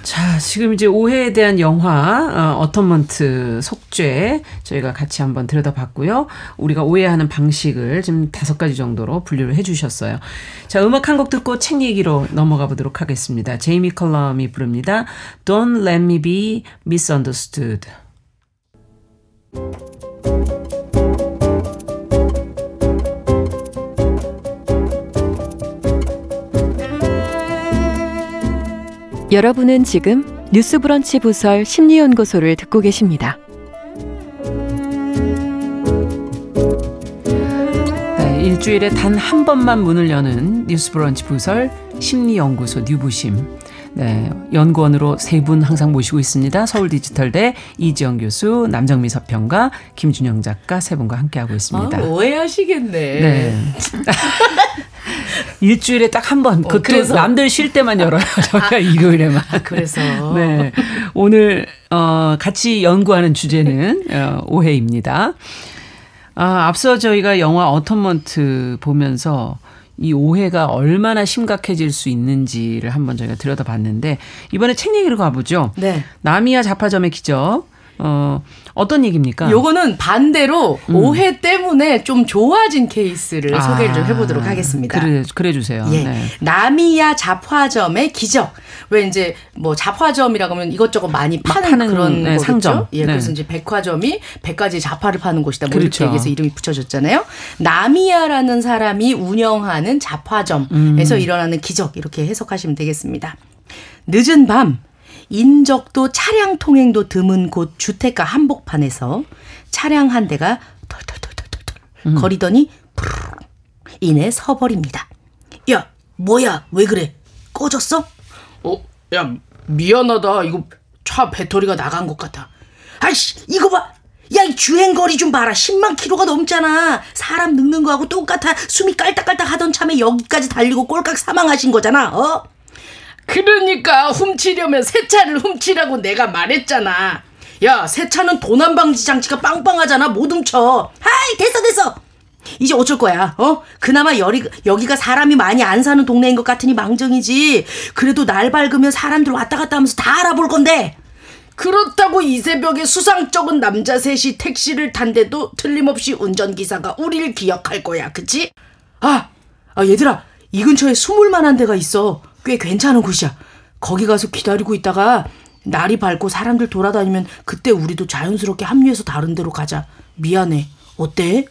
자, 지금 이제 오해에 대한 영화 어, 어터먼트 속죄 저희가 같이 한번 들여다봤고요. 우리가 오해하는 방식을 지금 다섯 가지 정도로 분류를 해주셨어요. 자, 음악 한 곡 듣고 책 얘기로 넘어가 보도록 하겠습니다. 제이미 컬럼이 부릅니다. Don't Let Me Be Misunderstood. 여러분은 지금 뉴스브런치 부설 심리연구소를 듣고 계십니다. 네, 일주일에 단 한 번만 문을 여는 뉴스브런치 부설 심리연구소 뉴부심. 네, 연구원으로 세 분 항상 모시고 있습니다. 서울디지털대 이지영 교수, 남정미 서평가, 김준영 작가 세 분과 함께하고 있습니다. 아, 오해하시겠네. 네. 일주일에 딱 한 번. 어, 그래서. 남들 쉴 때만 열어요. 저희가 아, 일요일에만. 아, 그래서. 네. 오늘, 어, 같이 연구하는 주제는 어, 오해입니다. 아, 앞서 저희가 영화 어텀먼트 보면서 이 오해가 얼마나 심각해질 수 있는지를 한번 저희가 들여다봤는데 이번에 책 얘기로 가보죠. 네. 나미야 자파점의 기적. 어, 어떤 얘기입니까? 요거는 반대로 음. 오해 때문에 좀 좋아진 케이스를 아, 소개를 좀 해보도록 하겠습니다. 그래, 그래 주세요. 예. 네. 나미야 잡화점의 기적. 왜 이제 뭐 잡화점이라고 하면 이것저것 많이 파는, 파는 그런 네, 상점. 예, 네. 그래서 이제 백화점이 백가지 잡화를 파는 곳이다. 뭐 그렇죠. 이렇게 얘기해서 이름이 붙여졌잖아요. 나미야라는 사람이 운영하는 잡화점에서 음. 일어나는 기적 이렇게 해석하시면 되겠습니다. 늦은 밤 인적도 차량 통행도 드문 곳 주택가 한복판에서 차량 한 대가 털털털털털 음. 거리더니 푸르르 이내 서버립니다. 야, 뭐야? 왜 그래? 꺼졌어? 어, 야, 미안하다. 이거 차 배터리가 나간 것 같아. 아이씨, 이거 봐. 야, 이 주행거리 좀 봐라. 10만 킬로가 넘잖아. 사람 늙는 거하고 똑같아. 숨이 깔딱깔딱 하던 참에 여기까지 달리고 꼴깍 사망하신 거잖아. 어? 그러니까 훔치려면 새 차를 훔치라고 내가 말했잖아. 야, 새 차는 도난 방지 장치가 빵빵하잖아. 못 훔쳐. 하이, 됐어, 됐어. 이제 어쩔 거야, 어? 그나마 여리, 여기가 사람이 많이 안 사는 동네인 것 같으니 망정이지. 그래도 날 밝으면 사람들 왔다 갔다 하면서 다 알아볼 건데. 그렇다고 이 새벽에 수상쩍은 남자 셋이 택시를 탄데도 틀림없이 운전기사가 우리를 기억할 거야, 그치? 아, 아, 얘들아, 이 근처에 숨을 만한 데가 있어. 꽤 괜찮은 곳이야. 거기 가서 기다리고 있다가 날이 밝고 사람들 돌아다니면 그때 우리도 자연스럽게 합류해서 다른 데로 가자. 미안해. 어때?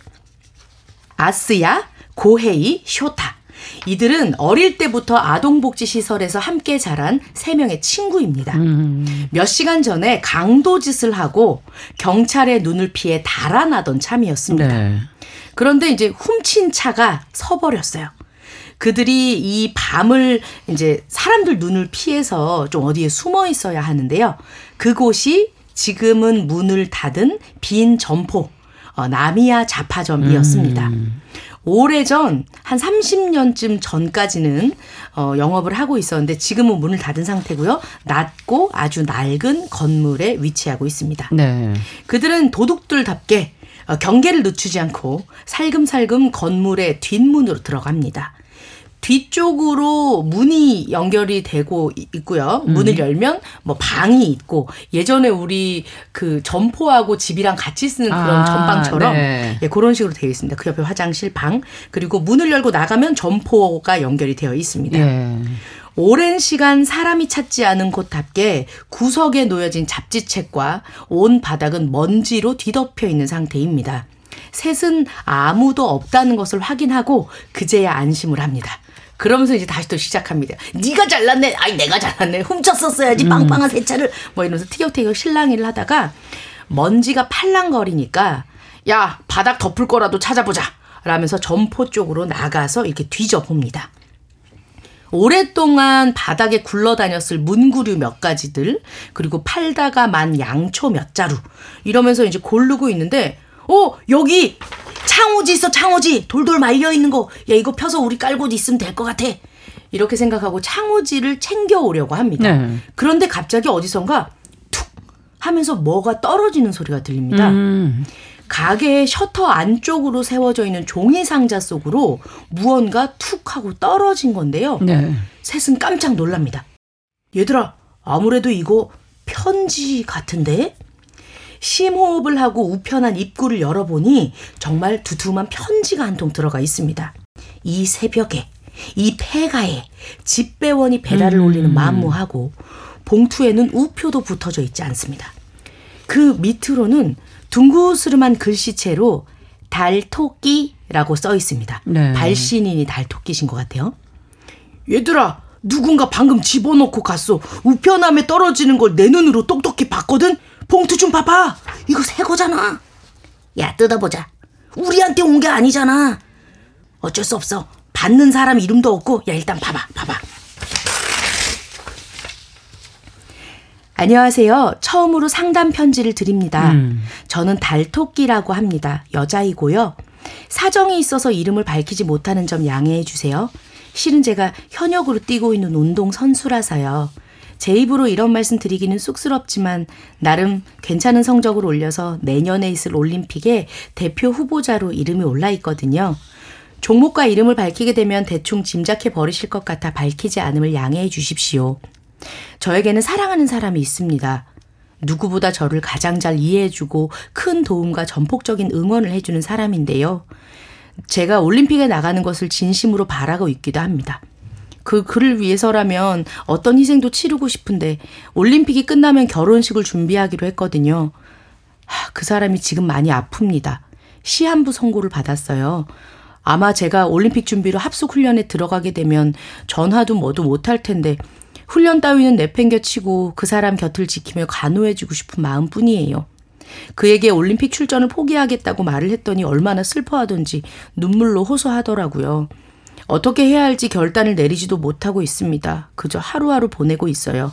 아스야, 고헤이, 쇼타. 이들은 어릴 때부터 아동복지시설에서 함께 자란 세 명의 친구입니다. 음. 몇 시간 전에 강도짓을 하고 경찰의 눈을 피해 달아나던 참이었습니다. 네. 그런데 이제 훔친 차가 서버렸어요. 그들이 이 밤을 이제 사람들 눈을 피해서 좀 어디에 숨어 있어야 하는데요. 그곳이 지금은 문을 닫은 빈 점포, 어, 나미야 자파점이었습니다. 음. 오래전 한 30년쯤 전까지는 어, 영업을 하고 있었는데 지금은 문을 닫은 상태고요. 낮고 아주 낡은 건물에 위치하고 있습니다. 네. 그들은 도둑들답게 어, 경계를 늦추지 않고 살금살금 건물의 뒷문으로 들어갑니다. 뒤쪽으로 문이 연결이 되고 있고요. 음. 문을 열면 뭐 방이 있고 예전에 우리 그 점포하고 집이랑 같이 쓰는 그런 아, 전방처럼 네. 예, 그런 식으로 되어 있습니다. 그 옆에 화장실, 방 그리고 문을 열고 나가면 점포가 연결이 되어 있습니다. 네. 오랜 시간 사람이 찾지 않은 곳답게 구석에 놓여진 잡지책과 온 바닥은 먼지로 뒤덮여 있는 상태입니다. 셋은 아무도 없다는 것을 확인하고 그제야 안심을 합니다. 그러면서 이제 다시 또 시작합니다. 네가 잘났네. 아이 내가 잘났네. 훔쳤었어야지. 음. 빵빵한 세차를 뭐 이러면서 티격태격 실랑이를 하다가 먼지가 팔랑거리니까 야 바닥 덮을 거라도 찾아보자. 라면서 점포 쪽으로 나가서 이렇게 뒤져봅니다. 오랫동안 바닥에 굴러다녔을 문구류 몇 가지들, 그리고 팔다가 만 양초 몇 자루, 이러면서 이제 고르고 있는데, 어, 여기 창호지 있어 창호지 돌돌 말려 있는 거 야 이거 펴서 우리 깔고 있으면 될 것 같아 이렇게 생각하고 창호지를 챙겨 오려고 합니다. 네. 그런데 갑자기 어디선가 툭 하면서 뭐가 떨어지는 소리가 들립니다. 음. 가게의 셔터 안쪽으로 세워져 있는 종이 상자 속으로 무언가 툭 하고 떨어진 건데요. 네. 셋은 깜짝 놀랍니다. 얘들아, 아무래도 이거 편지 같은데? 심호흡을 하고 우편한 입구를 열어보니 정말 두툼한 편지가 한 통 들어가 있습니다. 이 새벽에 이 폐가에 집배원이 배달을 음. 올리는 만무하고 봉투에는 우표도 붙어져 있지 않습니다. 그 밑으로는 둥그스름한 글씨체로 달토끼라고 써 있습니다. 네. 발신인이 달토끼신 것 같아요. 얘들아, 누군가 방금 집어넣고 갔어. 우편함에 떨어지는 걸 내 눈으로 똑똑히 봤거든? 봉투 좀 봐봐. 이거 새 거잖아. 야, 뜯어보자. 우리한테 온 게 아니잖아. 어쩔 수 없어. 받는 사람 이름도 없고, 야, 일단 봐봐, 봐봐. 안녕하세요. 처음으로 상담 편지를 드립니다. 음. 저는 달토끼라고 합니다. 여자이고요. 사정이 있어서 이름을 밝히지 못하는 점 양해해 주세요. 실은 제가 현역으로 뛰고 있는 운동 선수라서요. 제 입으로 이런 말씀 드리기는 쑥스럽지만 나름 괜찮은 성적을 올려서 내년에 있을 올림픽에 대표 후보자로 이름이 올라 있거든요. 종목과 이름을 밝히게 되면 대충 짐작해 버리실 것 같아 밝히지 않음을 양해해 주십시오. 저에게는 사랑하는 사람이 있습니다. 누구보다 저를 가장 잘 이해해주고 큰 도움과 전폭적인 응원을 해주는 사람인데요. 제가 올림픽에 나가는 것을 진심으로 바라고 있기도 합니다. 그 그를 위해서라면 어떤 희생도 치르고 싶은데 올림픽이 끝나면 결혼식을 준비하기로 했거든요. 하, 그 사람이 지금 많이 아픕니다. 시한부 선고를 받았어요. 아마 제가 올림픽 준비로 합숙 훈련에 들어가게 되면 전화도 뭐도 못할 텐데 훈련 따위는 내팽겨치고 그 사람 곁을 지키며 간호해주고 싶은 마음뿐이에요. 그에게 올림픽 출전을 포기하겠다고 말을 했더니 얼마나 슬퍼하던지 눈물로 호소하더라고요. 어떻게 해야 할지 결단을 내리지도 못하고 있습니다. 그저 하루하루 보내고 있어요.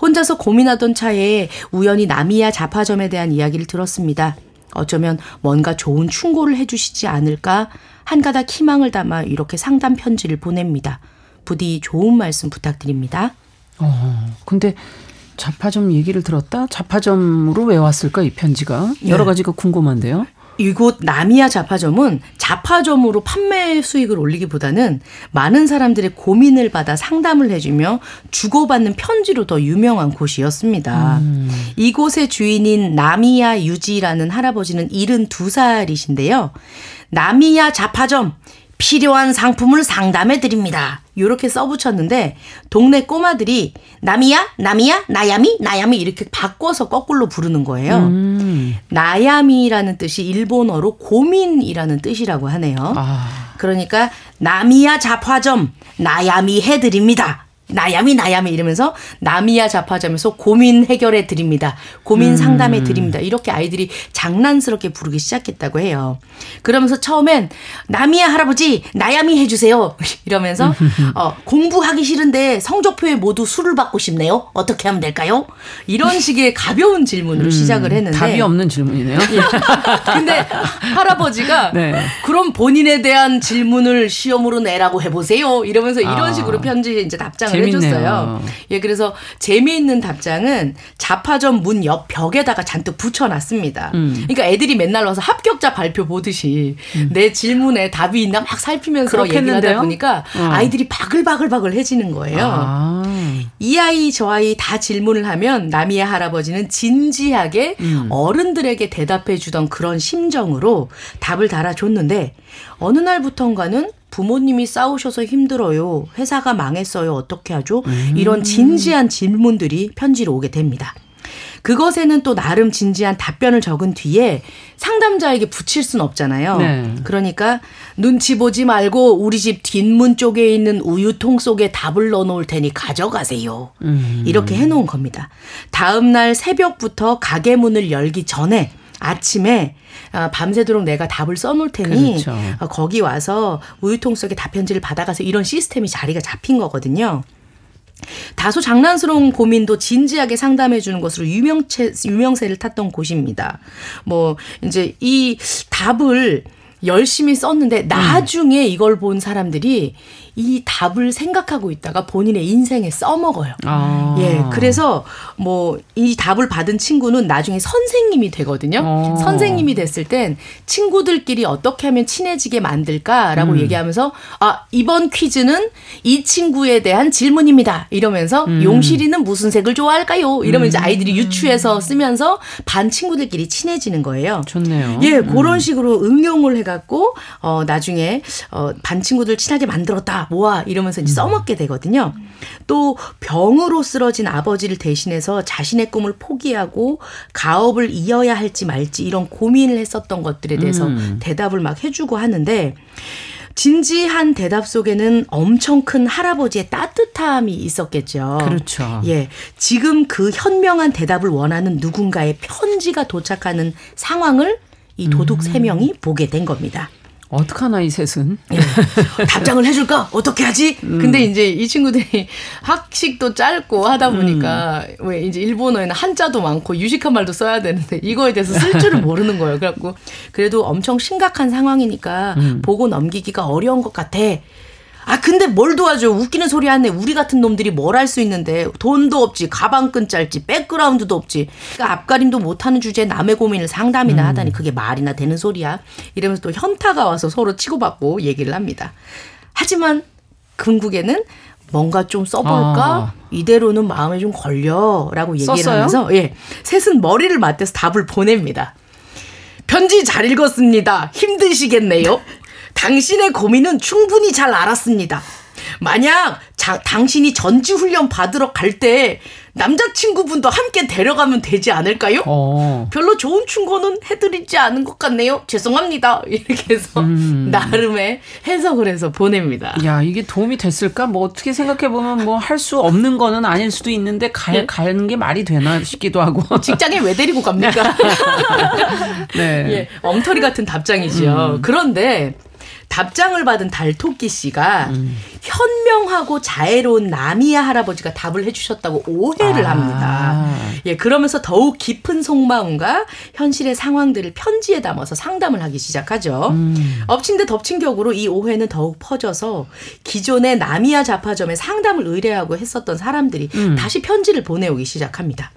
혼자서 고민하던 차에 우연히 나미야 자파점에 대한 이야기를 들었습니다. 어쩌면 뭔가 좋은 충고를 해주시지 않을까 한 가닥 희망을 담아 이렇게 상담 편지를 보냅니다. 부디 좋은 말씀 부탁드립니다. 어, 근데 자파점 얘기를 들었다. 자파점으로 왜 왔을까 이 편지가 여러 네. 가지가 궁금한데요. 이곳 나미야 자파점은 자파점으로 판매 수익을 올리기보다는 많은 사람들의 고민을 받아 상담을 해주며 주고받는 편지로 더 유명한 곳이었습니다. 이곳의 주인인 나미야 유지라는 할아버지는 72살이신데요. 나미야 자파점 필요한 상품을 상담해 드립니다. 이렇게 써붙였는데 동네 꼬마들이 나미야, 나미야, 나야미, 나야미 이렇게 바꿔서 거꾸로 부르는 거예요. 음. 나야미라는 뜻이 일본어로 고민이라는 뜻이라고 하네요. 아, 그러니까 나미야 자파점 나야미 해드립니다. 나야미 나야미 이러면서 나미야 자파점에서 고민 해결해 드립니다. 고민 상담해 드립니다. 이렇게 아이들이 장난스럽게 부르기 시작했다고 해요. 그러면서 처음엔 나미야 할아버지 나야미 해주세요. 이러면서 어, 공부하기 싫은데 성적표에 모두 수를 받고 싶네요. 어떻게 하면 될까요? 이런 식의 가벼운 질문으로 시작을 했는데 답이 없는 질문이네요. 근데 할아버지가 네. 그럼 본인에 대한 질문을 시험으로 내라고 해보세요. 이러면서 이런 아. 식으로 편지에 이제 답장을 재밌네요. 해줬어요. 예, 그래서 재미있는 답장은 자파점 문 옆 벽에다가 잔뜩 붙여놨습니다. 음. 그러니까 애들이 맨날 와서 합격자 발표 보듯이 내 질문에 답이 있나 막 살피면서 얘기를 하다? 보니까 어. 아이들이 바글바글바글 해지는 거예요. 아, 이 아이 저 아이 다 질문을 하면 나미야 할아버지는 진지하게 음. 어른들에게 대답해 주던 그런 심정으로 답을 달아줬는데 어느 날부턴가는 부모님이 싸우셔서 힘들어요. 회사가 망했어요. 어떻게 하죠? 음. 이런 진지한 질문들이 편지로 오게 됩니다. 그것에는 또 나름 진지한 답변을 적은 뒤에 상담자에게 붙일 순 없잖아요. 네. 그러니까 눈치 보지 말고 우리 집 뒷문 쪽에 있는 우유통 속에 답을 넣어놓을 테니 가져가세요. 음. 이렇게 해놓은 겁니다. 다음 날 새벽부터 가게 문을 열기 전에 아침에 아, 밤새도록 내가 답을 써놓을 테니 그렇죠. 어, 거기 와서 우유통 속에 답편지를 받아가서 이런 시스템이 자리가 잡힌 거거든요. 다소 장난스러운 고민도 진지하게 상담해 주는 것으로 유명체, 유명세를 탔던 곳입니다. 뭐, 이제 이 답을 열심히 썼는데 나중에 이걸 본 사람들이 이 답을 생각하고 있다가 본인의 인생에 써먹어요. 아. 예, 그래서 뭐 이 답을 받은 친구는 나중에 선생님이 되거든요. 어. 선생님이 됐을 땐 친구들끼리 어떻게 하면 친해지게 만들까라고 음. 얘기하면서 아 이번 퀴즈는 이 친구에 대한 질문입니다. 이러면서 음. 용실이는 무슨 색을 좋아할까요? 이러면 이제 아이들이 유추해서 쓰면서 반 친구들끼리 친해지는 거예요. 좋네요. 예, 그런 식으로 응용을 해갖고 어 나중에 어반 친구들 친하게 만들었다 모아 이러면서 이제 써먹게 되거든요. 또 병으로 쓰러진 아버지를 대신해서 자신의 꿈을 포기하고 가업을 이어야 할지 말지 이런 고민을 했었던 것들에 대해서 음. 대답을 막 해주고 하는데. 진지한 대답 속에는 엄청 큰 할아버지의 따뜻함이 있었겠죠. 그렇죠. 예. 지금 그 현명한 대답을 원하는 누군가의 편지가 도착하는 상황을 이 도둑 세 명이 보게 된 겁니다. 어떡하나 이 셋은. 예. 답장을 해줄까? 어떻게 하지? 근데 이제 이 친구들이 학식도 짧고 하다 보니까 왜 이제 일본어에는 한자도 많고 유식한 말도 써야 되는데 이거에 대해서 쓸 줄을 모르는 거예요. 그래갖고 그래도 엄청 심각한 상황이니까 보고 넘기기가 어려운 것 같아. 아 근데 뭘 도와줘? 웃기는 소리 하네. 우리 같은 놈들이 뭘 할 수 있는데? 돈도 없지. 가방끈 짧지. 백그라운드도 없지. 그러니까 앞가림도 못하는 주제에 남의 고민을 상담이나 하다니 그게 말이나 되는 소리야. 이러면서 또 현타가 와서 서로 치고받고 얘기를 합니다. 하지만 궁극에는 뭔가 좀 써볼까? 아. 이대로는 마음에 좀 걸려라고 얘기를 썼어요? 하면서 예. 셋은 머리를 맞대서 답을 보냅니다. 편지 잘 읽었습니다. 힘드시겠네요. 당신의 고민은 충분히 잘 알았습니다. 만약 자, 당신이 전지훈련 받으러 갈 때 남자친구분도 함께 데려가면 되지 않을까요? 어. 별로 좋은 충고는 해드리지 않은 것 같네요. 죄송합니다. 이렇게 해서 음. 나름의 해석을 해서 보냅니다. 야, 이게 도움이 됐을까? 뭐 어떻게 생각해 보면 뭐 할 수 없는 거는 아닐 수도 있는데 가, 네. 가는 게 말이 되나 싶기도 하고. 직장에 왜 데리고 갑니까? 네. 예, 엉터리 같은 답장이지요. 그런데 답장을 받은 달토끼 씨가 음. 현명하고 자애로운 나미야 할아버지가 답을 해주셨다고 오해를 아. 합니다. 예, 그러면서 더욱 깊은 속마음과 현실의 상황들을 편지에 담아서 상담을 하기 시작하죠. 음. 엎친 데 덮친 격으로 이 오해는 더욱 퍼져서 기존의 나미야 자파점에 상담을 의뢰하고 했었던 사람들이 음. 다시 편지를 보내오기 시작합니다.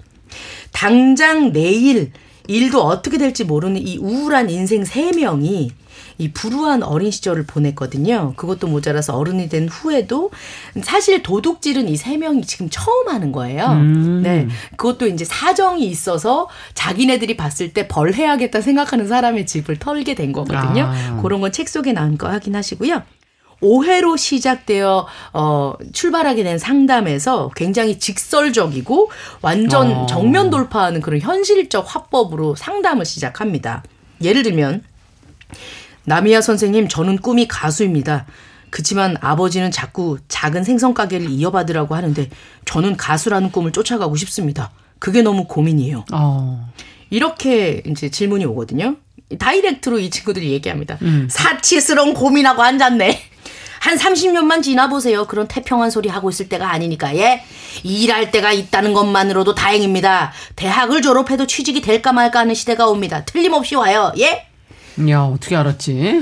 당장 내일 일도 어떻게 될지 모르는 이 우울한 인생 세명이 이 불우한 어린 시절을 보냈거든요. 그것도 모자라서 어른이 된 후에도 사실 도둑질은 이 세 명이 지금 처음 하는 거예요. 음. 네. 그것도 이제 사정이 있어서 자기네들이 봤을 때 벌해야겠다 생각하는 사람의 집을 털게 된 거거든요. 아. 그런 건 책 속에 나온 거 확인하시고요. 오해로 시작되어 어 출발하게 된 상담에서 굉장히 직설적이고 완전 어. 정면 돌파하는 그런 현실적 화법으로 상담을 시작합니다. 예를 들면 나미야 선생님 저는 꿈이 가수입니다. 그치만 아버지는 자꾸 작은 생선 가게를 이어받으라고 하는데 저는 가수라는 꿈을 쫓아가고 싶습니다. 그게 너무 고민이에요. 어. 이렇게 이제 질문이 오거든요. 다이렉트로 이 친구들이 얘기합니다. 음. 사치스러운 고민하고 앉았네. 한 30년만 지나보세요. 그런 태평한 소리 하고 있을 때가 아니니까, 예? 일할 때가 있다는 것만으로도 다행입니다. 대학을 졸업해도 취직이 될까 말까 하는 시대가 옵니다. 틀림없이 와요, 예? 야, 어떻게 알았지?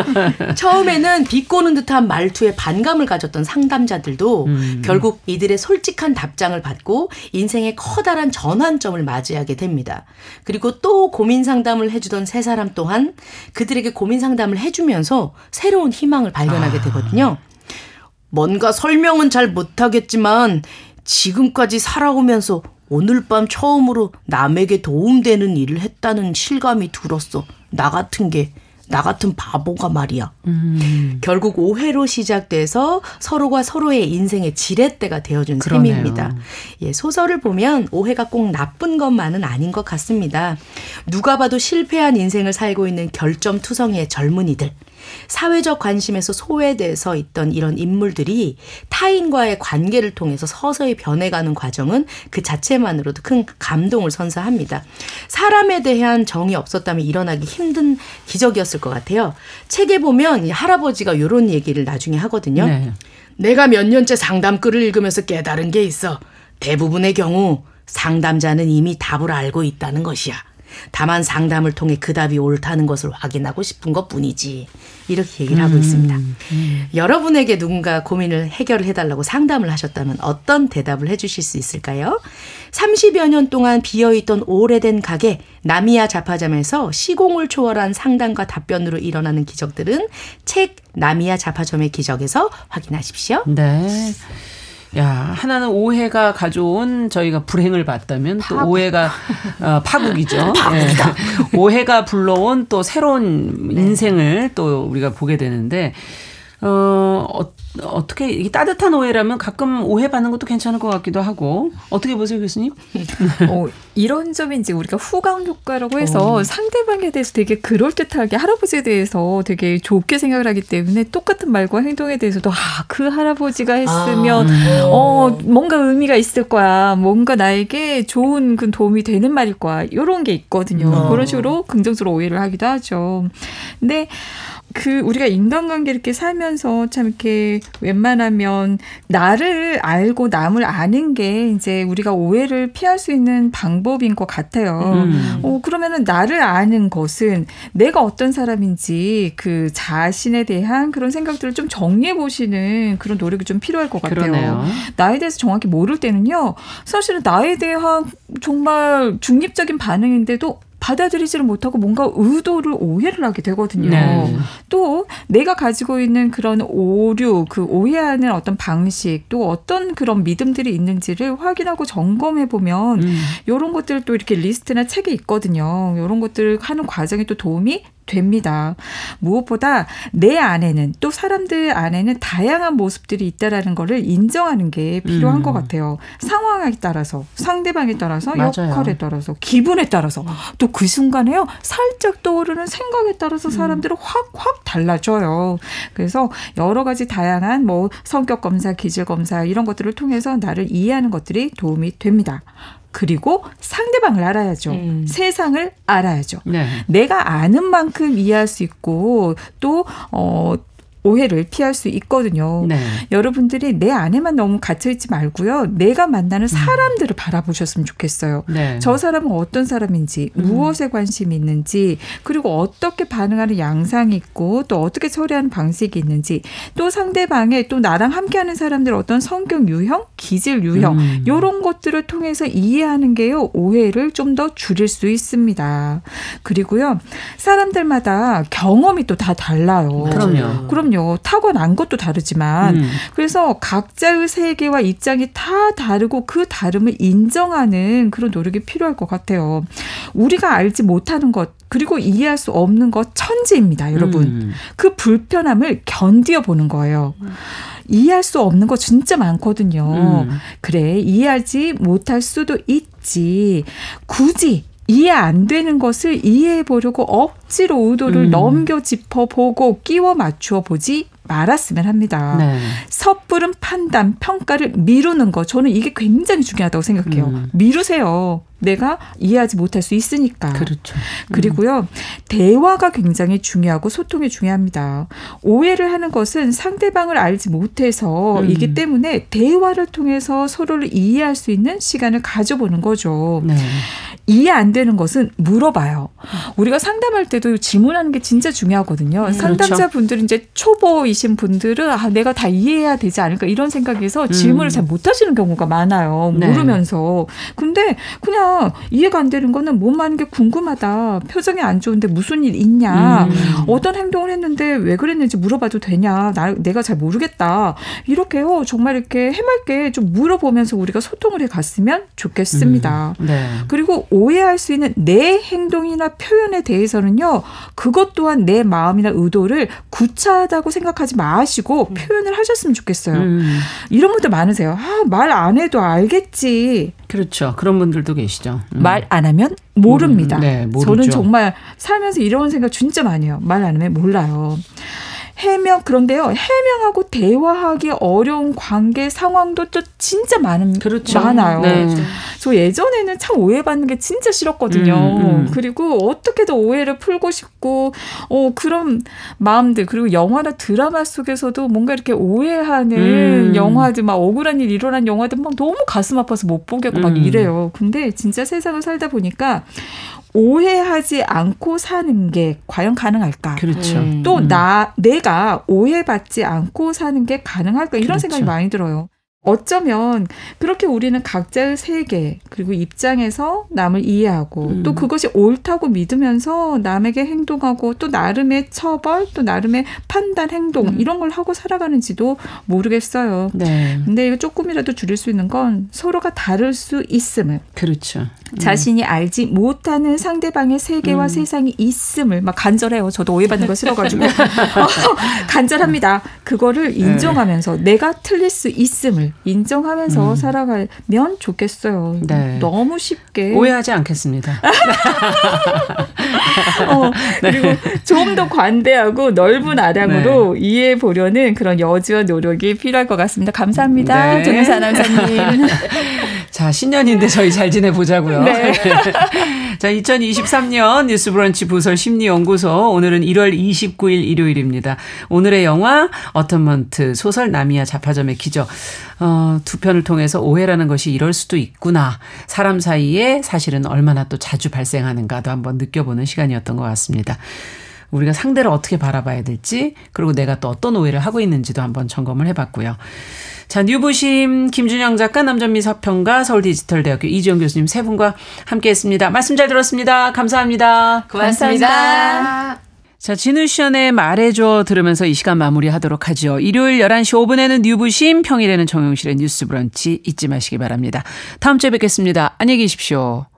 처음에는 비꼬는 듯한 말투에 반감을 가졌던 상담자들도 음. 결국 이들의 솔직한 답장을 받고 인생의 커다란 전환점을 맞이하게 됩니다. 그리고 또 고민 상담을 해주던 세 사람 또한 그들에게 고민 상담을 해주면서 새로운 희망을 발견하게 아. 되거든요. 뭔가 설명은 잘 못하겠지만 지금까지 살아오면서 오늘 밤 처음으로 남에게 도움되는 일을 했다는 실감이 들었어. 나 같은 게, 나 같은 바보가 말이야. 음. 결국 오해로 시작돼서 서로가 서로의 인생의 지렛대가 되어준 그러네요. 셈입니다. 예, 소설을 보면 오해가 꼭 나쁜 것만은 아닌 것 같습니다. 누가 봐도 실패한 인생을 살고 있는 결점투성이의 젊은이들. 사회적 관심에서 소외돼서 있던 이런 인물들이 타인과의 관계를 통해서 서서히 변해가는 과정은 그 자체만으로도 큰 감동을 선사합니다. 사람에 대한 정이 없었다면 일어나기 힘든 기적이었을 것 같아요. 책에 보면 이 할아버지가 이런 얘기를 나중에 하거든요. 네. 내가 몇 년째 상담글을 읽으면서 깨달은 게 있어. 대부분의 경우 상담자는 이미 답을 알고 있다는 것이야. 다만 상담을 통해 그 답이 옳다는 것을 확인하고 싶은 것 뿐이지. 이렇게 얘기를 하고 음, 있습니다. 음. 여러분에게 누군가 고민을 해결을 해달라고 상담을 하셨다면 어떤 대답을 해주실 수 있을까요? 30여 년 동안 비어있던 오래된 가게 나미야 자파점에서 시공을 초월한 상담과 답변으로 일어나는 기적들은 책 나미야 자파점의 기적에서 확인하십시오. 네. 야 하나는 오해가 가져온 저희가 불행을 봤다면 또 파국. 오해가 어, 파국이죠. 예. 오해가 불러온 또 새로운 네. 인생을 또 우리가 보게 되는데 어, 어 어 떻게 이게 따뜻한 오해라면 가끔 오해받는 것도 괜찮을 것 같기도 하고 어떻게 보세요 교수님? 어, 이런 점이 이제 우리가 후광 효과라고 해서 어. 상대방에 대해서 되게 그럴 듯하게 할아버지에 대해서 되게 좋게 생각을 하기 때문에 똑같은 말과 행동에 대해서도 아그 할아버지가 했으면 아. 어 뭔가 의미가 있을 거야 뭔가 나에게 좋은 그 도움이 되는 말일 거야 이런 게 있거든요 어. 그런 식으로 긍정적으로 오해를 하기도 하죠 근데 그 우리가 인간관계 이렇게 살면서 참 이렇게 웬만하면 나를 알고 남을 아는 게 이제 우리가 오해를 피할 수 있는 방법인 것 같아요. 음. 어, 그러면은 나를 아는 것은 내가 어떤 사람인지 그 자신에 대한 그런 생각들을 좀 정리해 보시는 그런 노력이 좀 필요할 것 같아요. 그러네요. 나에 대해서 정확히 모를 때는요. 사실은 나에 대한 정말 중립적인 반응인데도 받아들이지를 못하고 뭔가 의도를 오해를 하게 되거든요. 네. 또 내가 가지고 있는 그런 오류, 그 오해하는 어떤 방식, 또 어떤 그런 믿음들이 있는지를 확인하고 점검해 보면 음. 이런 것들 또 이렇게 리스트나 책이 있거든요. 이런 것들을 하는 과정에 또 도움이 됩니다. 무엇보다 내 안에는 또 사람들 안에는 다양한 모습들이 있다라는 거를 인정하는 게 필요한 음. 것 같아요. 상황에 따라서 상대방에 따라서 맞아요. 역할에 따라서 기분에 따라서 또 그 순간에요 살짝 떠오르는 생각에 따라서 음. 사람들은 확확 확 달라져요. 그래서 여러 가지 다양한 뭐 성격 검사, 기질 검사 이런 것들을 통해서 나를 이해하는 것들이 도움이 됩니다. 그리고 상대방을 알아야죠. 음. 세상을 알아야죠. 네. 내가 아는 만큼 이해할 수 있고 또 어, 오해를 피할 수 있거든요. 네. 여러분들이 내 안에만 너무 갇혀 있지 말고요. 내가 만나는 음. 사람들을 음. 바라보셨으면 좋겠어요. 네. 저 사람은 어떤 사람인지, 음. 무엇에 관심이 있는지, 그리고 어떻게 반응하는 양상이 있고, 또 어떻게 처리하는 방식이 있는지, 또 상대방의 또 나랑 함께하는 사람들 어떤 성격 유형, 기질 유형, 음. 이런 것들을 통해서 이해하는 게요 오해를 좀 더 줄일 수 있습니다. 그리고요 사람들마다 경험이 또 다 달라요. 그럼요. 그럼 그럼요. 타고난 것도 다르지만 음. 그래서 각자의 세계와 입장이 다 다르고 그 다름을 인정하는 그런 노력이 필요할 것 같아요. 우리가 알지 못하는 것 그리고 이해할 수 없는 것 천지입니다, 여러분. 음. 그 불편함을 견디어 보는 거예요. 이해할 수 없는 거 진짜 많거든요. 음. 그래, 이해하지 못할 수도 있지. 굳이 이해 안 되는 것을 이해해 보려고 억지로 의도를 음. 넘겨 짚어 보고 끼워 맞추어 보지 말았으면 합니다. 네. 섣부른 판단, 평가를 미루는 거 저는 이게 굉장히 중요하다고 생각해요. 음. 미루세요. 내가 이해하지 못할 수 있으니까. 그렇죠. 음. 그리고요, 대화가 굉장히 중요하고 소통이 중요합니다. 오해를 하는 것은 상대방을 알지 못해서이기 음. 때문에 대화를 통해서 서로를 이해할 수 있는 시간을 가져보는 거죠. 네. 이해 안 되는 것은 물어봐요. 우리가 상담할 때도 질문하는 게 진짜 중요하거든요. 음, 상담자분들은 그렇죠. 이제 초보이신 분들은 아, 내가 다 이해해야 되지 않을까 이런 생각에서 음. 질문을 잘 못 하시는 경우가 많아요. 네. 모르면서. 근데 그냥 이해가 안 되는 거는 몸 하는 게 궁금하다. 표정이 안 좋은데 무슨 일 있냐. 음. 어떤 행동을 했는데 왜 그랬는지 물어봐도 되냐. 나, 내가 잘 모르겠다. 이렇게요. 정말 이렇게 해맑게 좀 물어보면서 우리가 소통을 해 갔으면 좋겠습니다. 음. 네. 그리고 오해할 수 있는 내 행동이나 표현에 대해서는요, 그것 또한 내 마음이나 의도를 구차하다고 생각하지 마시고 음. 표현을 하셨으면 좋겠어요. 음. 이런 분들 많으세요. 아, 말 안 해도 알겠지. 그렇죠. 그런 분들도 계시죠. 음. 말안 하면 모릅니다. 음, 네, 저는 정말 살면서 이런 생각 진짜 많이 해요. 말 안 하면 몰라요. 해명 그런데요 해명하고 대화하기 어려운 관계 상황도 또 진짜 많은 그렇죠. 많아요. 네. 저 예전에는 참 오해받는 게 진짜 싫었거든요. 음, 음. 그리고 어떻게든 오해를 풀고 싶고 어 그런 마음들 그리고 영화나 드라마 속에서도 뭔가 이렇게 오해하는 음. 영화들 막 억울한 일 일어난 영화들 막 너무 가슴 아파서 못 보겠고 막 음. 이래요. 근데 진짜 세상을 살다 보니까 오해하지 않고 사는 게 과연 가능할까? 그렇죠. 음. 또 나 내가 오해받지 않고 사는 게 가능할까? 이런 그렇죠. 생각이 많이 들어요. 어쩌면 그렇게 우리는 각자의 세계 그리고 입장에서 남을 이해하고 음. 또 그것이 옳다고 믿으면서 남에게 행동하고 또 나름의 처벌 또 나름의 판단 행동 음. 이런 걸 하고 살아가는지도 모르겠어요. 네. 근데 이거 조금이라도 줄일 수 있는 건 서로가 다를 수 있음을 그렇죠. 음. 자신이 알지 못하는 상대방의 세계와 음. 세상이 있음을 막 간절해요. 저도 오해받는 거 싫어가지고 간절합니다. 그거를 네. 인정하면서 네. 내가 틀릴 수 있음을 인정하면서 음. 살아가면 좋겠어요. 네. 너무 쉽게 오해하지 않겠습니다. 어, 그리고 좀 더 관대하고 넓은 아량으로 네. 이해해 보려는 그런 여지와 노력이 필요할 것 같습니다. 감사합니다. 네. 조윤사 아나운서님. 자, 신년인데 저희 잘 지내보자고요. 네. 자, 2023년 뉴스 브런치 부설 심리연구소. 오늘은 1월 29일 일요일입니다. 오늘의 영화, 어텀먼트, 소설 나미야 자파점의 기적. 어, 두 편을 통해서 오해라는 것이 이럴 수도 있구나. 사람 사이에 사실은 얼마나 또 자주 발생하는가도 한번 느껴보는 시간이었던 것 같습니다. 우리가 상대를 어떻게 바라봐야 될지, 그리고 내가 또 어떤 오해를 하고 있는지도 한번 점검을 해봤고요. 자, 뉴부심 김준영 작가, 남전미 서평가, 서울디지털대학교 이지영 교수님 세 분과 함께 했습니다. 말씀 잘 들었습니다. 감사합니다. 고맙습니다. 감사합니다. 자, 진우션의 말해줘 들으면서 이 시간 마무리하도록 하죠. 일요일 11시 5분에는 뉴부심, 평일에는 정용실의 뉴스 브런치 잊지 마시기 바랍니다. 다음 주에 뵙겠습니다. 안녕히 계십시오.